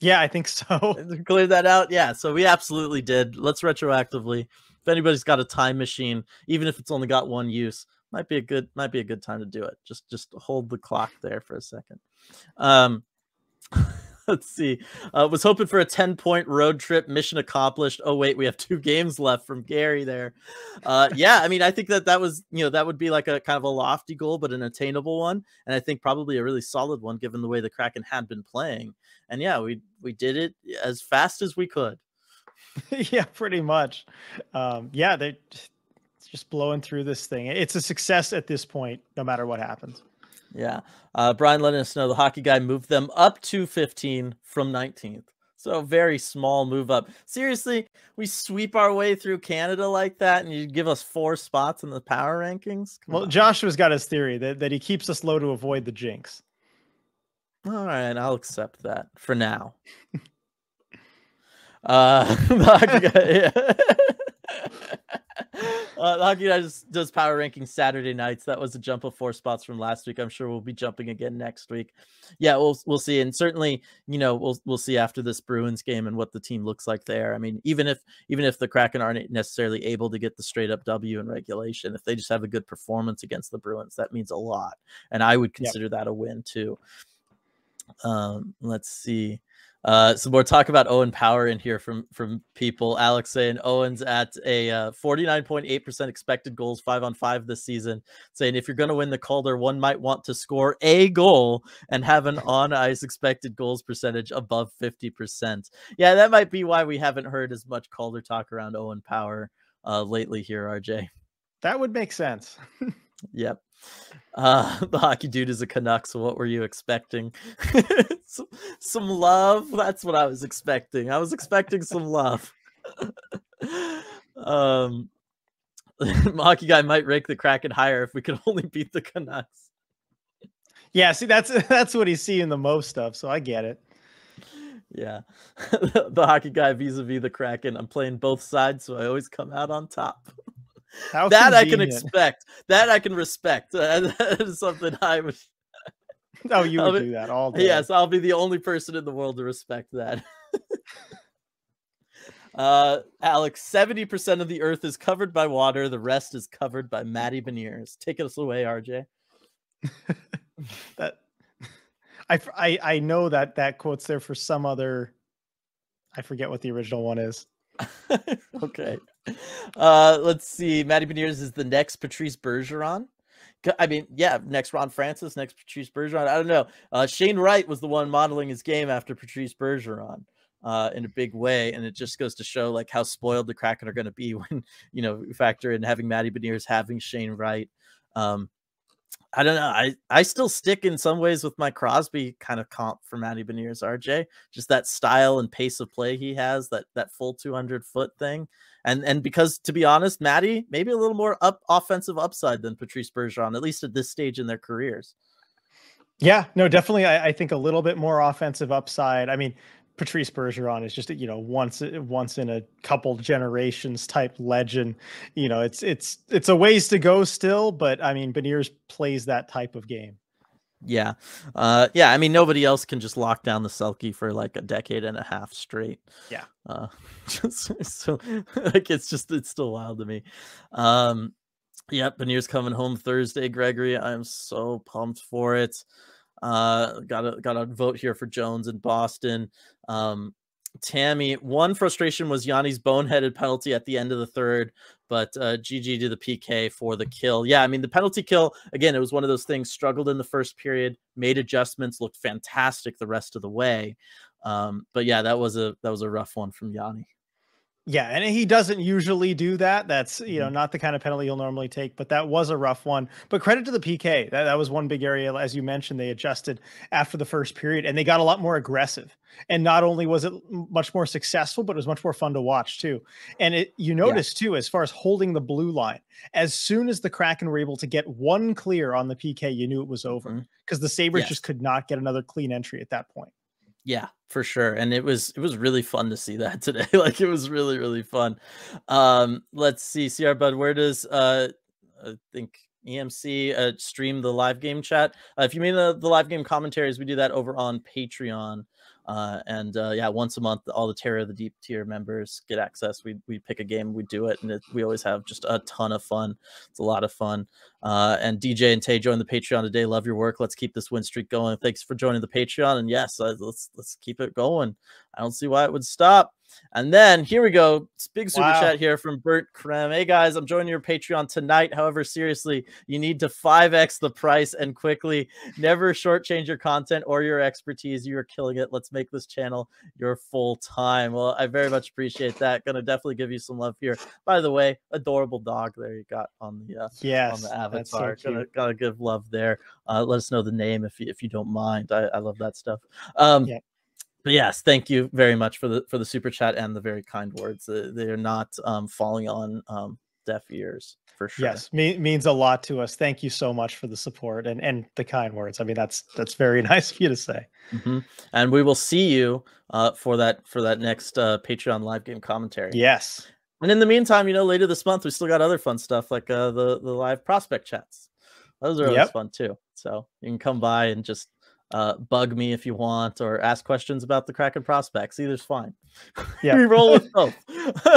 Yeah, I think so. Clear that out. Yeah, so we absolutely did. Let's retroactively if anybody's got a time machine, even if it's only got one use, might be a good might be a good time to do it. Just just hold the clock there for a second. Um, let's see. Uh, was hoping for a 10 point road trip. Mission accomplished. Oh, wait, we have two games left from Gary there. Uh, yeah, I mean, I think that that was, you know, that would be like a kind of a lofty goal, but an attainable one. And I think probably a really solid one given the way the Kraken had been playing. And yeah, we, we did it as fast as we could. yeah, pretty much. Um, yeah, they're just blowing through this thing. It's a success at this point, no matter what happens. Yeah. Uh, Brian letting us know the hockey guy moved them up to 15 from 19th. So very small move up. Seriously, we sweep our way through Canada like that, and you give us four spots in the power rankings. Come well, on. Joshua's got his theory that, that he keeps us low to avoid the jinx. All right, I'll accept that for now. uh, uh, the hockey guy just does power rankings Saturday nights. That was a jump of four spots from last week. I'm sure we'll be jumping again next week. Yeah, we'll we'll see, and certainly, you know, we'll we'll see after this Bruins game and what the team looks like there. I mean, even if even if the Kraken aren't necessarily able to get the straight up W in regulation, if they just have a good performance against the Bruins, that means a lot, and I would consider yep. that a win too. Um, let's see. Uh, some more talk about Owen Power in here from from people. Alex saying Owen's at a uh, 49.8% expected goals five on five this season. Saying if you're going to win the Calder, one might want to score a goal and have an on ice expected goals percentage above 50%. Yeah, that might be why we haven't heard as much Calder talk around Owen Power uh, lately here, RJ. That would make sense. yep. Uh, the hockey dude is a Canuck, so what were you expecting? some, some love. That's what I was expecting. I was expecting some love. um, hockey guy might rank the Kraken higher if we could only beat the Canucks. Yeah, see, that's that's what he's seeing the most of, so I get it. Yeah, the hockey guy vis-a-vis the Kraken. I'm playing both sides, so I always come out on top. How that convenient. I can expect. That I can respect. that is something I would. Oh, you would be, do that all day. Yes, I'll be the only person in the world to respect that. uh, Alex, seventy percent of the Earth is covered by water. The rest is covered by Matty Beniers. Take us away, RJ. that I, I I know that that quote's there for some other. I forget what the original one is. okay. Uh, let's see. Matty Beniers is the next Patrice Bergeron. I mean, yeah, next Ron Francis, next Patrice Bergeron. I don't know. Uh, Shane Wright was the one modeling his game after Patrice Bergeron uh, in a big way, and it just goes to show like how spoiled the Kraken are going to be when you know factor in having Matty Beniers, having Shane Wright. Um, I don't know. I, I still stick in some ways with my Crosby kind of comp for Matty Beniers, RJ. Just that style and pace of play he has, that that full 200 foot thing. And and because to be honest, Matty maybe a little more up offensive upside than Patrice Bergeron, at least at this stage in their careers. Yeah, no, definitely. I, I think a little bit more offensive upside. I mean, Patrice Bergeron is just you know once once in a couple generations type legend. You know, it's it's it's a ways to go still, but I mean, Beniers plays that type of game. Yeah, uh, yeah. I mean, nobody else can just lock down the Selke for like a decade and a half straight. Yeah. Uh, just, so like it's just it's still wild to me. Um, yep. Beniers coming home Thursday, Gregory. I'm so pumped for it. Uh, got a got a vote here for Jones in Boston. Um, Tammy, one frustration was Yanni's boneheaded penalty at the end of the third, but uh, GG did the PK for the kill. Yeah, I mean the penalty kill again. It was one of those things. Struggled in the first period, made adjustments, looked fantastic the rest of the way. Um, but yeah, that was a that was a rough one from Yanni. Yeah, and he doesn't usually do that. That's you know mm-hmm. not the kind of penalty he'll normally take, but that was a rough one. But credit to the PK. That, that was one big area, as you mentioned, they adjusted after the first period and they got a lot more aggressive. And not only was it much more successful, but it was much more fun to watch too. And it you notice yeah. too, as far as holding the blue line, as soon as the Kraken were able to get one clear on the PK, you knew it was over because mm-hmm. the Sabres yes. just could not get another clean entry at that point. Yeah, for sure. And it was it was really fun to see that today. like it was really really fun. Um let's see CR Bud where does uh I think EMC uh, stream the live game chat. Uh, if you mean the, the live game commentaries, we do that over on Patreon. Uh, and uh, yeah, once a month, all the Terror of the Deep tier members get access. We we pick a game, we do it, and it, we always have just a ton of fun. It's a lot of fun. Uh, and DJ and Tay joined the Patreon today. Love your work. Let's keep this win streak going. Thanks for joining the Patreon. And yes, let's let's keep it going. I don't see why it would stop. And then here we go. Big super wow. chat here from Bert Krem. Hey guys, I'm joining your Patreon tonight. However, seriously, you need to 5x the price and quickly. Never shortchange your content or your expertise. You are killing it. Let's make this channel your full time. Well, I very much appreciate that. Gonna definitely give you some love here. By the way, adorable dog there you got on the uh yes, on the avatar. So gonna, gotta give love there. Uh, let us know the name if you if you don't mind. I, I love that stuff. Um yeah but yes, thank you very much for the for the super chat and the very kind words. Uh, they're not um, falling on um, deaf ears for sure. Yes, me- means a lot to us. Thank you so much for the support and and the kind words. I mean, that's that's very nice of you to say. Mm-hmm. And we will see you uh, for that for that next uh, Patreon live game commentary. Yes. And in the meantime, you know, later this month we still got other fun stuff like uh, the the live prospect chats. Those are always yep. fun too. So you can come by and just uh, bug me if you want or ask questions about the Kraken prospects. Either's fine. Yeah, we roll with both.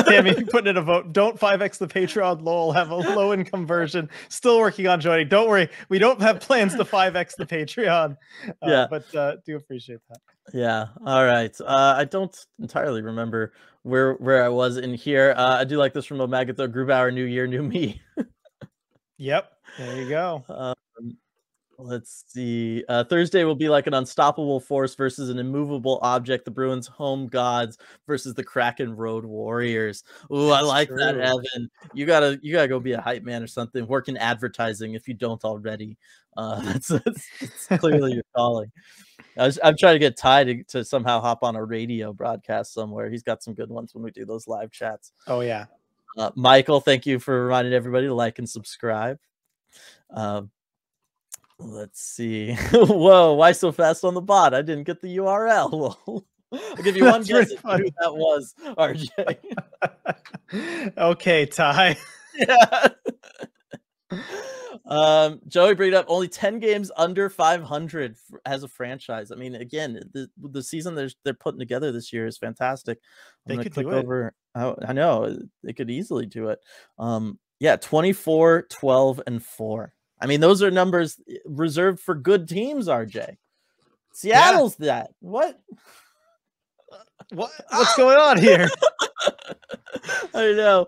Tammy, putting in a vote. Don't 5x the Patreon. Lowell have a low income version. Still working on joining. Don't worry, we don't have plans to 5x the Patreon. Uh, yeah, but uh, do appreciate that. Yeah. All right. Uh, I don't entirely remember where where I was in here. Uh, I do like this from Omega. Grubauer, New Year, New Me. yep. There you go. Um, Let's see. Uh, Thursday will be like an unstoppable force versus an immovable object. The Bruins' home gods versus the Kraken Road Warriors. Ooh, I like true. that, Evan. You gotta, you gotta go be a hype man or something. Work in advertising if you don't already. Uh, that's, that's, that's clearly your calling. I was, I'm trying to get Ty to, to somehow hop on a radio broadcast somewhere. He's got some good ones when we do those live chats. Oh yeah. Uh, Michael, thank you for reminding everybody to like and subscribe. Um, Let's see. Whoa, why so fast on the bot? I didn't get the URL. I'll give you one guess who that was, RJ. okay, Ty. yeah. um, Joey bring up only 10 games under 500 as a franchise. I mean, again, the, the season they're, they're putting together this year is fantastic. I'm they could click over. I, I know they could easily do it. Um, yeah, 24, 12, and 4. I mean, those are numbers eh, reserved for good teams, RJ. Seattle's yeah. that. What? What what's going on here? I know.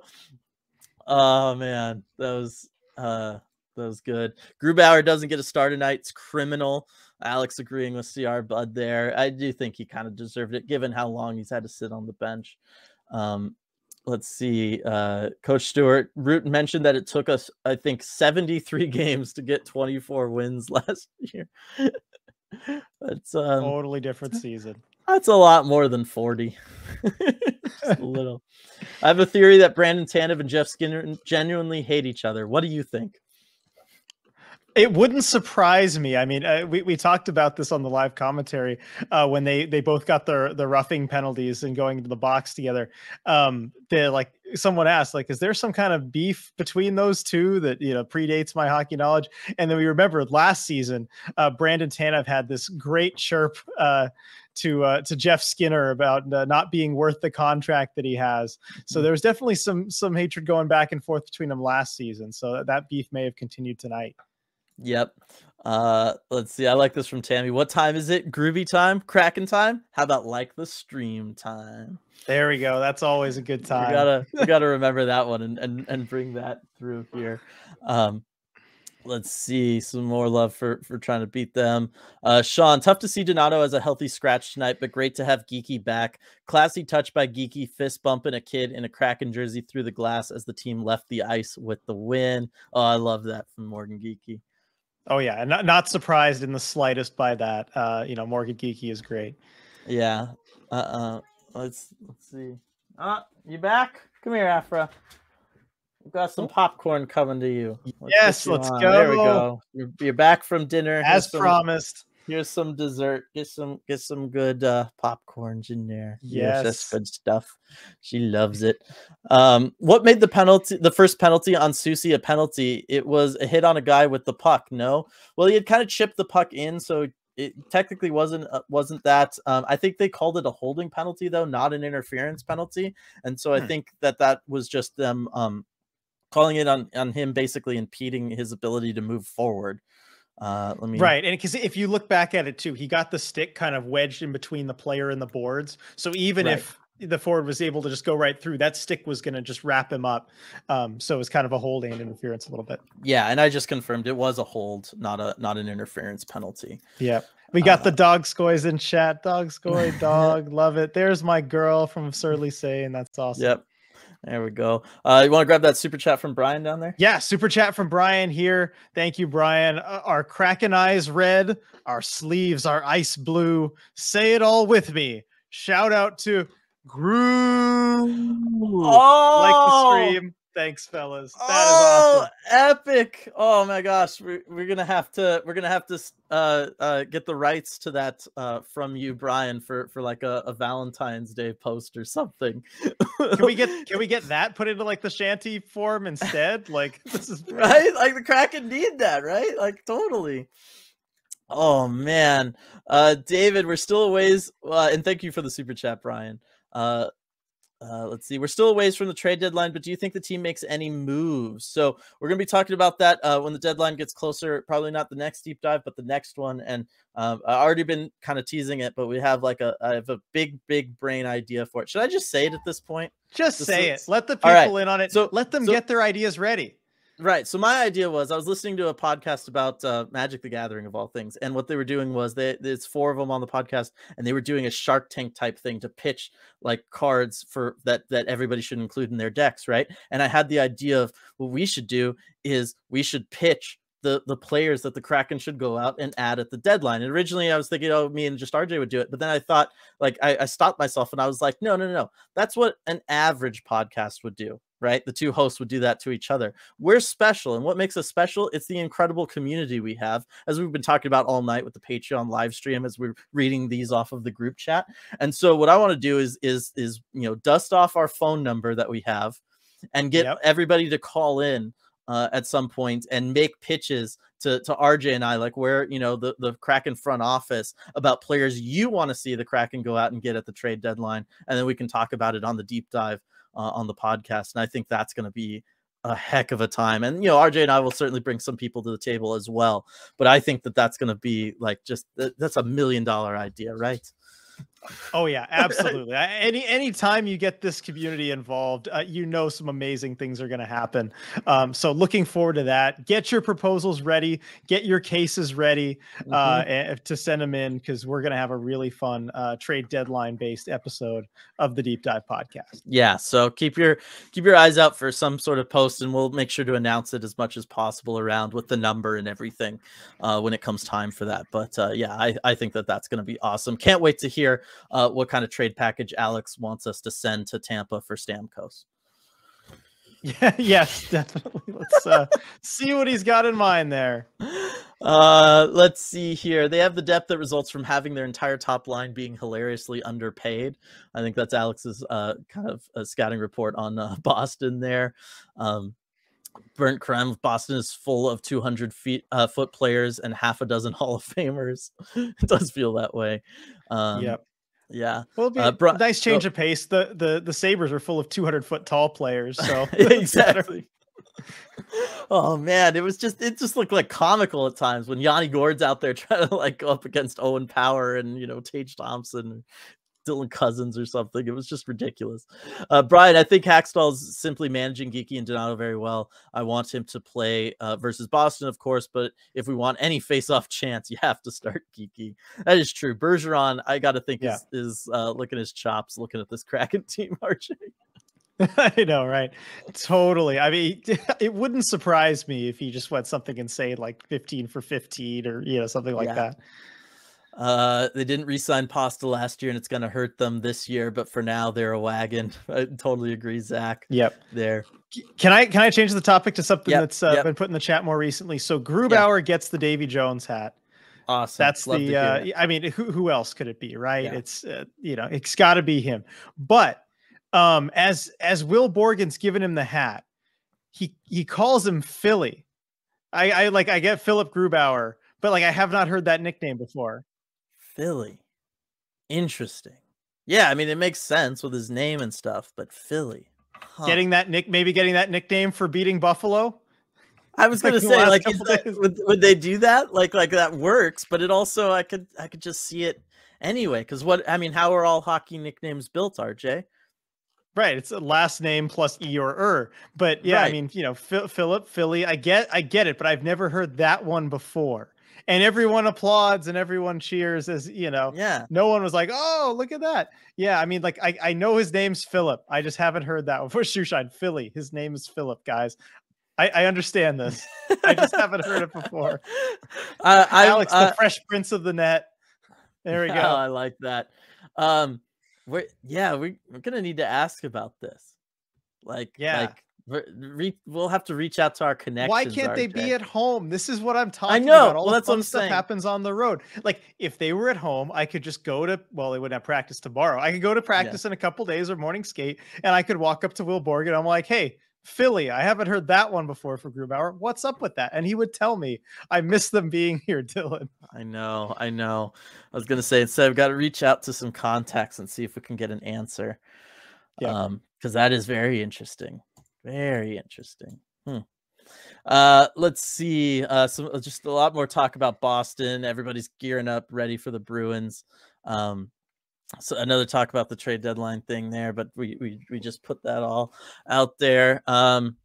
Oh man, that was uh that was good. Grubauer doesn't get a start tonight. It's criminal. Alex agreeing with CR Bud there. I do think he kind of deserved it given how long he's had to sit on the bench. Um, let's see. Uh, Coach Stewart Root mentioned that it took us, I think, 73 games to get 24 wins last year. that's um, totally different season. That's a lot more than 40. a little. I have a theory that Brandon Tanev and Jeff Skinner genuinely hate each other. What do you think? It wouldn't surprise me. I mean, uh, we, we talked about this on the live commentary uh, when they they both got their the roughing penalties and going to the box together. Um, they like someone asked, like, is there some kind of beef between those two that you know predates my hockey knowledge? And then we remember last season, uh, Brandon Tanev had this great chirp uh, to uh, to Jeff Skinner about uh, not being worth the contract that he has. So there was definitely some some hatred going back and forth between them last season. So that beef may have continued tonight. Yep. Uh, let's see. I like this from Tammy. What time is it? Groovy time? Kraken time? How about like the stream time? There we go. That's always a good time. We gotta we gotta remember that one and, and and bring that through here. Um, let's see some more love for for trying to beat them. Uh, Sean, tough to see Donato as a healthy scratch tonight, but great to have Geekie back. Classy touch by Geekie, fist bumping a kid in a Kraken jersey through the glass as the team left the ice with the win. Oh, I love that from Morgan Geekie. Oh yeah, and not not surprised in the slightest by that. Uh, you know, Morgan Geekie is great. Yeah. Uh. uh Let's let's see. Ah, you back? Come here, Afra. We've got some popcorn coming to you. Let's yes, you let's on. go. There we go. You're, you're back from dinner. As some, promised. Here's some dessert. Get some get some good uh popcorns in there. Yes, that's good stuff. She loves it. Um, what made the penalty the first penalty on Susie, a penalty? It was a hit on a guy with the puck. No, well, he had kind of chipped the puck in, so it technically wasn't uh, wasn't that. Um, I think they called it a holding penalty though, not an interference penalty, and so hmm. I think that that was just them um calling it on on him basically impeding his ability to move forward. Uh, let me right, and because if you look back at it too, he got the stick kind of wedged in between the player and the boards. So even right. if the forward was able to just go right through, that stick was going to just wrap him up. Um, so it was kind of a holding interference a little bit. Yeah, and I just confirmed it was a hold, not a not an interference penalty. Yeah, we got uh, the dog scoys in chat. Dog scoy, dog, love it. There's my girl from Surly saying that's awesome. Yep. There we go. Uh, you want to grab that super chat from Brian down there? Yeah, super chat from Brian here. Thank you, Brian. Uh, our Kraken eyes red, our sleeves are ice blue. Say it all with me. Shout out to Groove. Oh, Like the stream. Thanks, fellas. That is oh, awesome. epic! Oh my gosh, we're, we're gonna have to we're gonna have to uh uh get the rights to that uh from you, Brian, for for like a, a Valentine's Day post or something. Can we get can we get that put into like the shanty form instead? Like this is right? Like the Kraken need that, right? Like totally. Oh man, uh, David, we're still a ways, uh, and thank you for the super chat, Brian. Uh, uh, let's see, we're still a ways from the trade deadline, but do you think the team makes any moves? So we're going to be talking about that uh, when the deadline gets closer. Probably not the next deep dive, but the next one. And um, I already been kind of teasing it, but we have like a I have a big, big brain idea for it. Should I just say it at this point? just say it. Let the All right. people in on it. So- let them so- get their ideas ready. Right. So my idea was I was listening to a podcast about uh, Magic the Gathering of all things, and what they were doing was they there's four of them on the podcast, and they were doing a Shark Tank type thing to pitch like cards for that that everybody should include in their decks, right? And I had the idea of what we should do is we should pitch the the players that the Kraken should go out and add at the deadline. And originally I was thinking, oh, me and just RJ would do it, but then I thought like I, I stopped myself and I was like, no, no, no, no, that's what an average podcast would do. Right, the two hosts would do that to each other. We're special and what makes us special? It's the incredible community we have as we've been talking about all night with the patreon live stream as we're reading these off of the group chat. And so what i want to do is is is you know dust off our phone number that we have and get Yep. everybody to call in uh, at some point and make pitches to, to RJ and I, like where you know the the Kraken front office about players you want to see the Kraken go out and get at the trade deadline, and then we can talk about it on the deep dive uh, on the podcast. And I think that's going to be a heck of a time. And you know, RJ and I will certainly bring some people to the table as well. But I think that that's going to be like just that's a million dollar idea, right? Oh yeah, absolutely. Any any time you get this community involved, uh, you know some amazing things are going to happen. Um, so looking forward to that. Get your proposals ready. Get your cases ready uh, Mhm. a- to send them in because we're going to have a really fun uh, trade deadline based episode of the Deep Dive podcast. yeah so keep your keep your eyes out for some sort of post and we'll make sure to announce it as much as possible around with the number and everything uh, when it comes time for that but uh, yeah I, I think that that's going to be awesome can't wait to hear uh, what kind of trade package alex wants us to send to tampa for stamkos Yeah, yes, definitely. Let's uh, see what he's got in mind there. Uh, let's see here. They have the depth that results from having their entire top line being hilariously underpaid. I think that's Alex's uh, kind of a scouting report on uh, Boston there. Um, Burnt Creme, Boston is full of 200 feet uh, foot players and half a dozen Hall of Famers. it does feel that way. Um, yep. Yeah. Well, be uh, a Bri- nice change of pace. The the the Sabres are full of 200 foot tall players, so exactly. oh man, it was just it just looked like comical at times when Yanni Gourde's out there trying to like go up against Owen Power and you know Tage Thompson, Dylan Cozens or something. It was just ridiculous. Uh, Brian, I think Hakstol's simply managing Geekie and Donato very well. I want him to play uh, versus Boston, of course, but if we want any face-off chance, you have to start Geekie. That is true. Bergeron, I got to think Yeah. is is uh, looking his chops, looking at this Kraken team, RJ. I know, right? Totally. I mean, it wouldn't surprise me if he just went something insane like 15 for 15 or you know something like Yeah. that. Uh, they didn't re-sign Pasta last year, and it's going to hurt them this year. But for now, they're a wagon. I totally agree, Zach. Yep. There. Can I can I change the topic to something Yep, that's uh, yep. been put in the chat more recently? So Grubauer gets the Davy Jones hat. Awesome. That's Love the. Uh. I mean, who who else could it be, right? Yeah. It's uh, you know, it's got to be him. But um, as as Will Borgen's given him the hat, he he calls him Philly. I I like I get Philipp Grubauer, but like I have not heard that nickname before. Philly. Interesting. Yeah, I mean it makes sense with his name and stuff, but Philly. Huh. Getting that nick, maybe getting that nickname for beating Buffalo. I was gonna the say, like, that- would, would they do that? Like, like that works, but it also I could I could just see it anyway. Because what I mean, how are all hockey nicknames built, RJ? Right, it's a last name plus e or er. But yeah, I mean, you know, Philip, Philly, I get, I get it, but I've never heard that one before. And everyone applauds and everyone cheers as you know. Yeah. No one was like, "Oh, look at that!" Yeah, I mean, like I, I know his name's Philip. I just haven't heard that one for Shoeshine. Philly, his name is Philip, guys. I, I understand this. I just haven't heard it before. Uh, I, Alex, uh, the Fresh Prince of the Net. There we Oh, go. I like that. Um, we're yeah, we, we're gonna need to ask about this. Like, Yeah. like re- we'll have to reach out to our connections. Why can't they be at home? This is what I'm talking I know, about. All well, the that's what I'm stuff saying. happens on the road. Like if they were at home, I could just go to well, they wouldn't have practice tomorrow. I could go to practice in a couple days or morning skate, and I could walk up to Will Borg and I'm like, hey, Philly, I haven't heard that one before for Grubauer. What's up with that? And he would tell me, I miss them being here, Dylan. I know, I know. I was gonna say instead, I've got to reach out to some contacts and see if we can get an answer. Yeah. Um, because that is very interesting. Very interesting. Hmm. Uh, let's see. Uh, some uh, just a lot more talk about Boston. Everybody's gearing up, ready for the Bruins. Um, so another talk about the trade deadline thing there, but we we we just put that all out there. Um,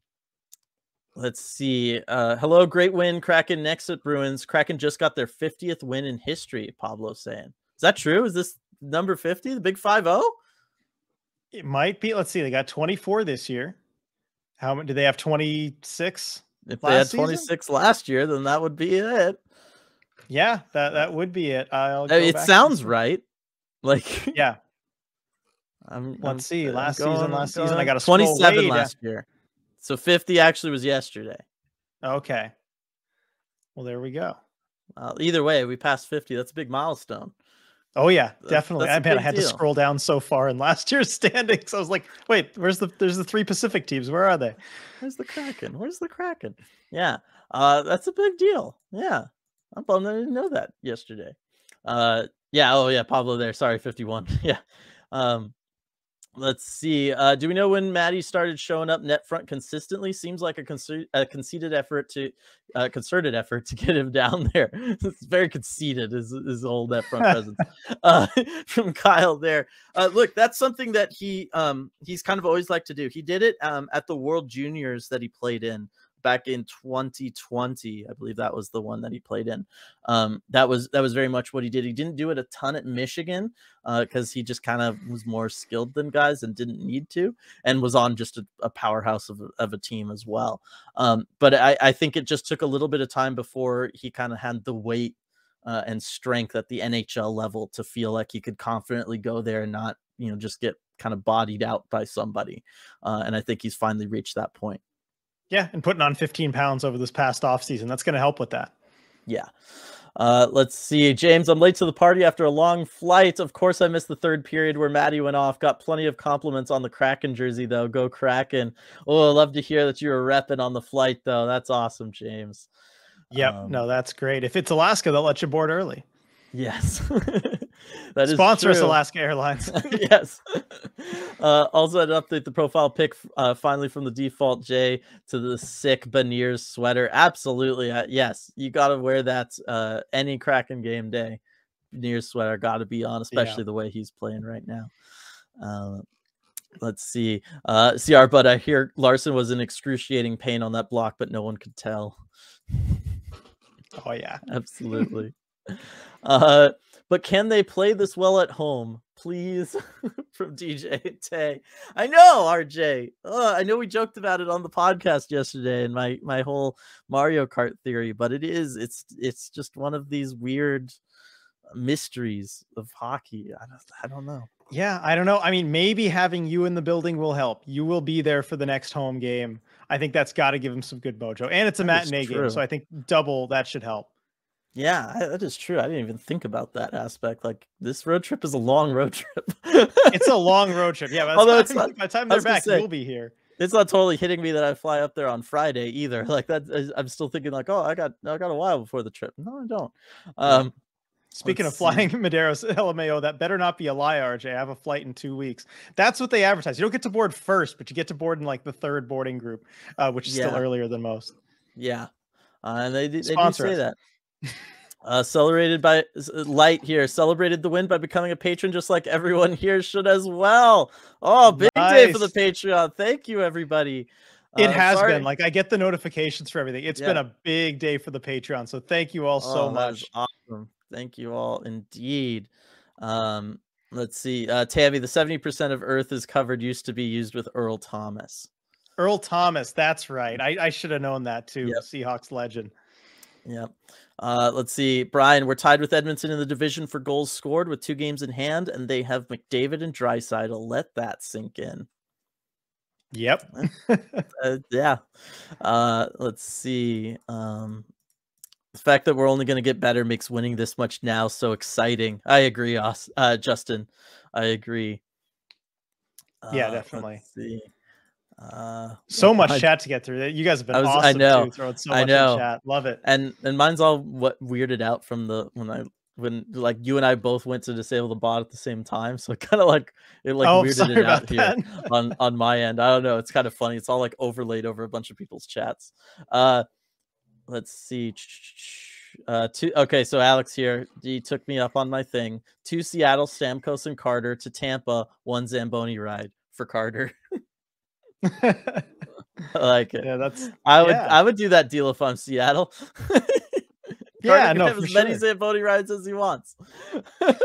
let's see. Uh, hello, great win, Kraken next at Bruins. Kraken just got their 50th win in history. Pablo saying, is that true? Is this number 50, the big five oh? zero? It might be. Let's see. They got 24 this year. How many? Do they have 26? If they had season? 26 last year, then that would be it. Yeah, that that would be it. I'll. Go it sounds right. Like, Yeah. I'm, Let's I'm- see, I'm last season, last season, I got a 27 way down. last year. So 50 actually was yesterday. Okay. Well, there we go. Uh, either way, we passed 50. That's a big milestone. Oh yeah, That's- definitely. that's I bet I had to scroll down so far in last year's standings. I was like, wait, where's the there's the three Pacific teams? Where are they? Where's the Kraken? Where's the Kraken? Yeah, uh, that's a big deal. Yeah, I'm bummed I didn't know that yesterday. Uh, yeah. Oh yeah, Pablo there. Sorry, 51. yeah. Um, let's see. Uh, do we know when Matty started showing up net front consistently? Seems like a, conce- a conceited effort to, uh, concerted effort to get him down there. it's very conceited his his old net front presence. uh, from Kyle there. Uh, look, that's something that he um he's kind of always liked to do. He did it um at the World Juniors that he played in back in 2020. I believe that was the one that he played in. Um, that was that was very much what he did. He didn't do it a ton at Michigan because he just kind of was more skilled than guys and didn't need to, and was on just a, a powerhouse of, a- of a team as well. Um, but I, I think it just took a little bit of time before he kind of had the weight uh, and strength at the NHL level to feel like he could confidently go there and not, you know, just get kind of bodied out by somebody. Uh, and I think he's finally reached that point. Yeah, and putting on 15 pounds over this past off season. That's going to help with that. Yeah. Uh, let's see. James, I'm late to the party after a long flight. Of course, I missed the third period where Matty went off. Got plenty of compliments on the Kraken jersey, though. Go Kraken. Oh, I love to hear that you were repping on the flight, though. That's awesome, James. Yep. Um, no, that's great. If it's Alaska, they'll let you board early. Yes. that is Sponsor us. Alaska Airlines. yes. Uh, also, I'd update the profile pic uh, finally from the default J to the sick Beniers sweater. Absolutely. Uh, yes. You got to wear that uh, any Kraken game day. Beniers sweater got to be on, especially the way he's playing right now. Uh, let's see. Uh, CR, but I hear Larsson was in excruciating pain on that block, but no one could tell. oh yeah. Absolutely. uh, but can they play this well at home? Please, from DJ Tay. I know, RJ. Uh, I know we joked about it on the podcast yesterday and my my whole Mario Kart theory, but it is it's it's just one of these weird mysteries of hockey. I don't, I don't know. Yeah, I don't know. I mean, maybe having you in the building will help. You will be there for the next home game. I think that's got to give him some good mojo. And it's a That matinee game, so I think double that should help. Yeah, that is true. I didn't even think about that aspect. Like this road trip is a long road trip. It's a long road trip. Yeah, by Although time, not- by the time they're back, say- you'll be here. it's not totally hitting me that I fly up there on Friday either. Like that, I'm still thinking like, oh, I got, I got a while before the trip. No, I don't. Um, Speaking Let's of flying Medeiros LMAO, that better not be a lie, RJ. I have a flight in two weeks. That's what they advertise. You don't get to board first, but you get to board in like the third boarding group, uh, which is still earlier than most. yeah, uh, and they, they do Sponsor say us. that. Uh, celebrated by light here, celebrated the win by becoming a patron, just like everyone here should as well. Oh, big day for the Patreon! Thank you, everybody. It Uh, has sorry- been like I get the notifications for everything. It's been a big day for the Patreon. So thank you all so Oh, is much. awesome. Thank you all indeed. Um, let's see. Uh, Tabby, the 70% of Earth is covered used to be used with Earl Thomas. Earl Thomas, that's right. I, I should have known that too. Yep. Seahawks legend. Yep. Uh, let's see, Brian. We're tied with Edmonton in the division for goals scored with two games in hand, and they have McDavid and Draisaitl. Let that sink in. Yep. uh, yeah. Uh, let's see. Um, the fact that we're only going to get better makes winning this much now so exciting. I agree, Os- uh, Justin. I agree. Yeah, Uh, definitely. Uh, So much I- chat to get through. You guys have been I was- I awesome know. too. Throwing so I much know. in chat. Love it. and and mine's all what weirded out from the when I when like you and I both went to disable the bot at the same time, so it kind of like it like oh, weirded it out about here on on my end. I don't know. It's kind of funny. It's all like overlaid over a bunch of people's chats. Uh, let's see. Uh, two. Okay, so Alex here. He took me up on my thing. To Seattle, Stamkos and Carter. To Tampa, one Zamboni ride for Carter. I like it. yeah, that's I would yeah. I would do that deal if I'm Seattle. Yeah, no, have as many sure. Zamboni rides as he wants.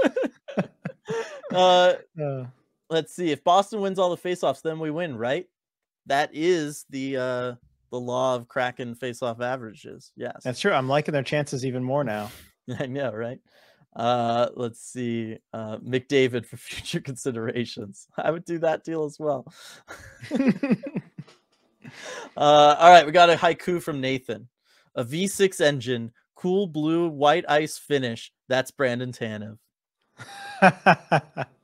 uh, uh, let's see. If Boston wins all the faceoffs, then we win, right? That is the uh the law of Kraken faceoff averages. Yes. that's true. I'm liking their chances even more now. I know, right? Uh let's see. Uh McDavid for future considerations. I would do that deal as well. Uh all right, we got a haiku from Nathan. A V6 engine, cool blue white ice finish. That's Brandon Tanev.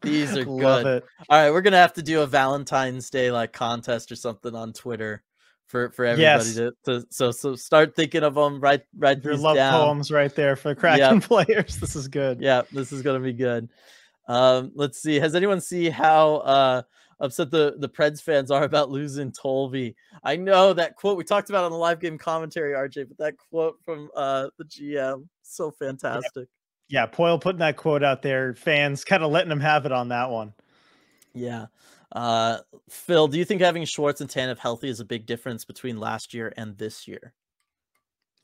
These are Love good. it. All right, we're gonna have to do a Valentine's Day like contest or something on Twitter for for everybody Yes. to, to so so start thinking of them. right right Your love down. poems right there for Kraken players. This is good. Yeah, this is gonna be good. Um, let's see. Has anyone see how uh upset the the Preds fans are about losing Tolby? I know that quote we talked about on the live game commentary, RJ, but that quote from uh the GM so fantastic. Yeah, Poile putting that quote out there. Fans kind of letting him have it on that one. Yeah. Uh, Phil, do you think having Schwartz and Tanev healthy is a big difference between last year and this year?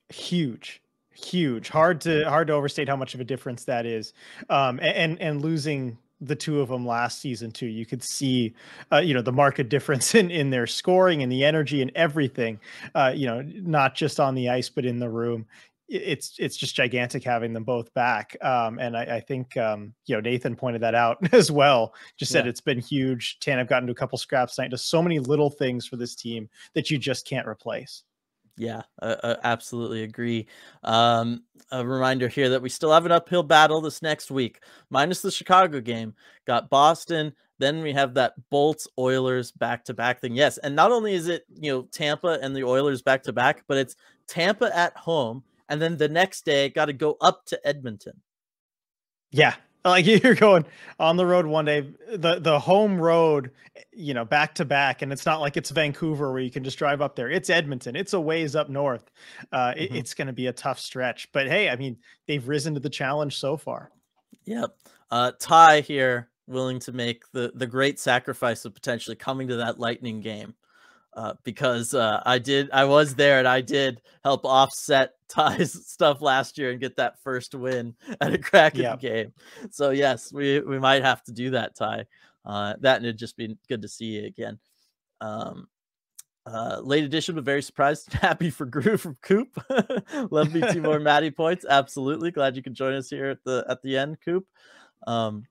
huge huge. Hard to hard to overstate how much of a difference that is. Um and and losing the two of them last season too you could see uh, you know the market difference in in their scoring and the energy and everything uh you know not just on the ice but in the room it's it's just gigantic having them both back um and i, I think um you know nathan pointed that out as well just said Yeah. it's been huge Tanev gotten to a couple scraps tonight just so many little things for this team that you just can't replace Yeah, uh, uh, absolutely agree. Um, a reminder here that we still have an uphill battle this next week, minus the Chicago game. Got Boston, then we have that Bolts Oilers back to back thing. Yes, and not only is it you know Tampa and the Oilers back to back, but it's Tampa at home, and then the next day got to go up to Edmonton. Yeah. Like you're going on the road one day, the the home road, you know, back to back, and it's not like it's Vancouver where you can just drive up there. It's Edmonton. It's a ways up north. Uh, it- Mhm. it's going to be a tough stretch, but hey, I mean, they've risen to the challenge so far. Yep. Uh, Ty here willing to make the the great sacrifice of potentially coming to that Lightning game. Uh, because uh, I did, I was there and I did help offset Ty's stuff last year and get that first win at a Kraken Yep. game. So yes, we we might have to do that, Ty. Uh, that and it'd just be good to see you again. Um, uh, late edition, but very surprised, and happy for Gru from Coop. Love me two more Matty points. Absolutely, glad you could join us here at the at the end, Coop. Um,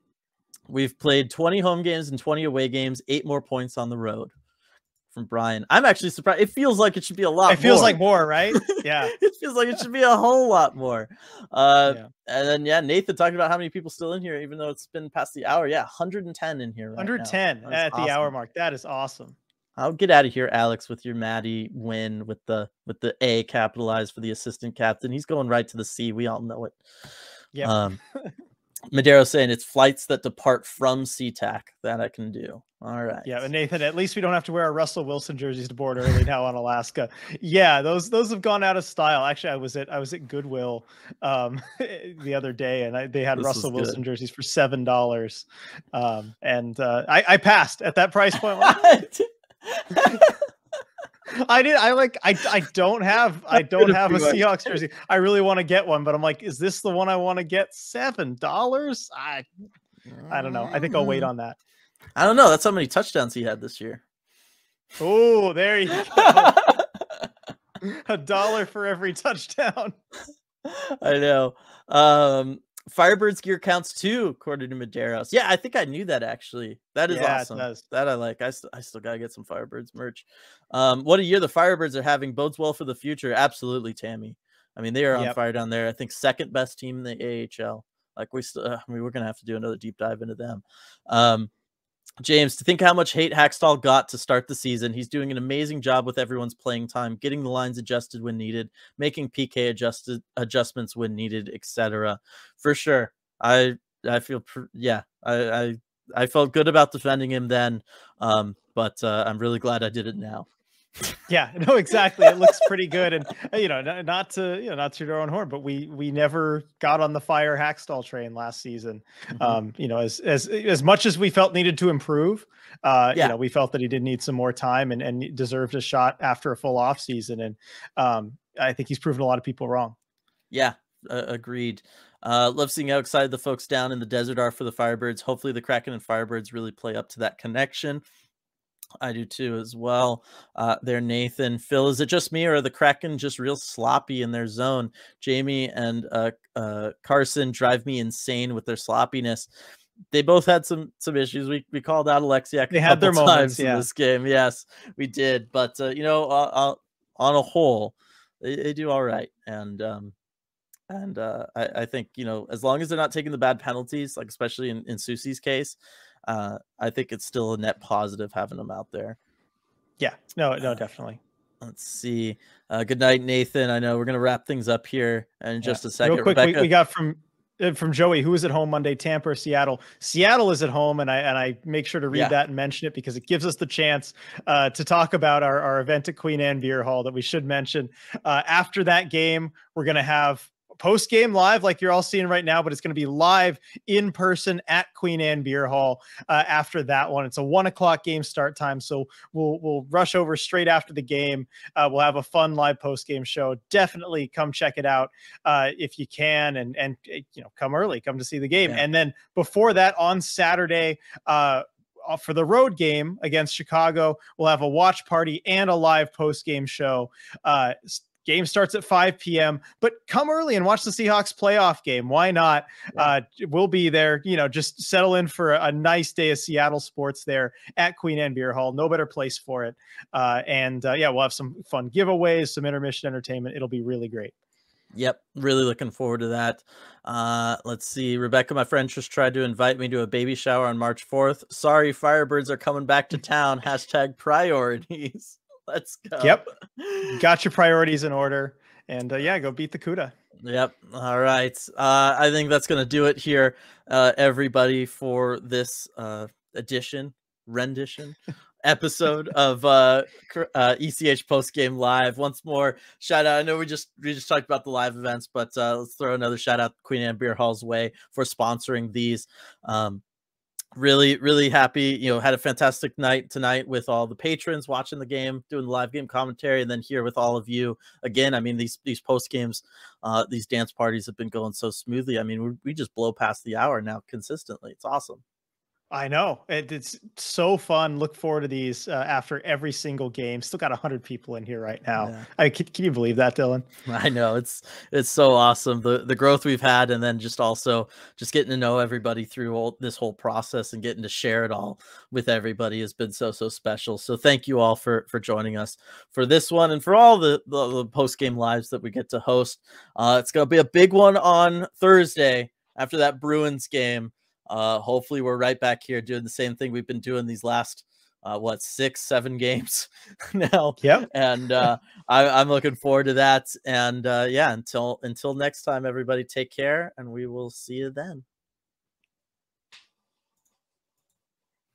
we've played 20 home games and 20 away games, eight more points on the road. From Brian, I'm actually surprised. It feels like it should be a lot. It feels more. like more, right? Yeah. it feels like it should be a whole lot more. Uh, Yeah. and then yeah, Nathan talking about how many people still in here, even though it's been past the hour. Yeah, 110 in here. Right 110 That is at the hour mark. That is awesome. I'll get out of here, Alex, with your Matty win with the with the A capitalized for the assistant captain. He's going right to the C. We all know it. Yeah. Um, Madero saying it's flights that depart from SeaTac that I can do. All right. Yeah, and Nathan, at least we don't have to wear our Russell Wilson jerseys to board early now on Alaska. Yeah, those those have gone out of style. Actually, I was at I was at Goodwill um, the other day, and I, they had This Russell. Wilson jerseys for seven dollars, um, and uh, I, I passed at that price point. I did. I like. I I don't have. I don't Could've a Seahawks jersey. I really want to get one, but I'm like, is this the one I want to get? Seven dollars? I I don't know. I think I'll wait on that. I don't know. That's how many touchdowns he had this year. Oh, there you go. a dollar for every touchdown. I know. Um, Firebirds gear counts too, according to Medeiros. Yeah, I think I knew that actually. That is Yeah, awesome. That I like. I, st- I still gotta get some Firebirds merch. Um, what a year the Firebirds are having bodes well for the future. Absolutely, Tammy. I mean, they are on Yep. fire down there. I think second best team in the AHL. Like we, still, I mean, we're gonna have to do another deep dive into them. Um, James, to think how much hate Hakstol got to start the season, he's doing an amazing job with everyone's playing time, getting the lines adjusted when needed, making PK adjusted adjustments when needed, etc. For sure, I I feel yeah, I, I I felt good about defending him then, um, but uh, I'm really glad I did it now. Yeah, no, exactly. It looks pretty good, and uh, you know, not to you know, not to our own horn, but we we never got on the fire Hakstol train last season. Mhm. Um, you know, as as as much as we felt needed to improve, uh, Yeah. you know, we felt that he did need some more time and and deserved a shot after a full off season, and um, I think he's proven a lot of people wrong. Yeah, uh, agreed. Uh, love seeing how excited the folks down in the desert are for the Firebirds. Hopefully, the Kraken and Firebirds really play up to that connection. I do too, as well. Uh, there, Nathan. Phil, is it just me or are the Kraken just real sloppy in their zone? Jamie and uh, uh, Carson drive me insane with their sloppiness. They both had some some issues. We we called out Oleksiak. They had their moments, times in this game. Yes, we did. But uh, you know, uh, on a whole, they, they do all right. And um, and uh, I, I think you know as long as they're not taking the bad penalties, like especially in, in Soucy's case, uh, I think it's still a net positive having them out there. Yeah, no, no, Uh, definitely. Let's see. Uh, good night, Nathan. I know we're gonna wrap things up here in Yeah. just a second. Real quick, we, Rebecca, we got from uh, from Joey, who is at home Monday, Tampa or Seattle. Seattle is at home, and I and I make sure to read Yeah. that and mention it because it gives us the chance uh, to talk about our, our event at Queen Anne Beer Hall that we should mention. Uh, after that game, we're gonna have post game live like you're all seeing right now, but it's gonna be live in person at Queen Anne Beer Hall uh, after that one. It's a one o'clock game start time, so we'll we'll rush over straight after the game. Uh, we'll have a fun live post game show. Definitely come check it out uh, if you can, and and uh, you know come early, come to see the game. Yeah. And then before that, on Saturday. Uh, uh, for the road game against Chicago, we'll have a watch party and a live post game show. Uh, game starts at 5 p.m. But come early and watch the Seahawks playoff game. Why not? Yeah. Uh, we'll be there. You know, just settle in for a, a nice day of Seattle sports there at Queen Anne Beer Hall. No better place for it. Uh, and uh, yeah, we'll have some fun giveaways, some intermission entertainment. It'll be really great. Yep, really looking forward to that. Uh, let's see. Rebecca, my friend, just tried to invite me to a baby shower on March 4th. Sorry, Firebirds are coming back to town. Hashtag priorities. Let's go. Yep. Got your priorities in order. And uh, yeah, go beat the CUDA. Yep. All right. Uh, I think that's going to do it here, uh, everybody, for this uh, edition, rendition episode of uh, uh, ECH Post Game Live. Once more, shout out. I know we just we just talked about the live events, but uh, let's throw another shout out to Queen Anne Beer Hall's way for sponsoring these. Um, really really happy you know had a fantastic night tonight with all the patrons watching the game doing the live game commentary and then here with all of you again. I mean these these post games uh these dance parties have been going so smoothly. I mean we, we just blow past the hour now consistently. It's awesome I know it, it's so fun. Look forward to these uh, after every single game. Still got hundred people in here right now. Yeah. I can, can you believe that, Dylan? I know it's it's so awesome the the growth we've had, and then just also just getting to know everybody through all this whole process and getting to share it all with everybody has been so so special. So thank you all for for joining us for this one and for all the the, the post game lives that we get to host. Uh, it's gonna be a big one on Thursday after that Bruins game. Uh, hopefully we're right back here doing the same thing we've been doing these last uh, what six seven games now Yep. and uh, I, I'm looking forward to that. And uh, yeah, until until next time, everybody, take care, and we will see you then.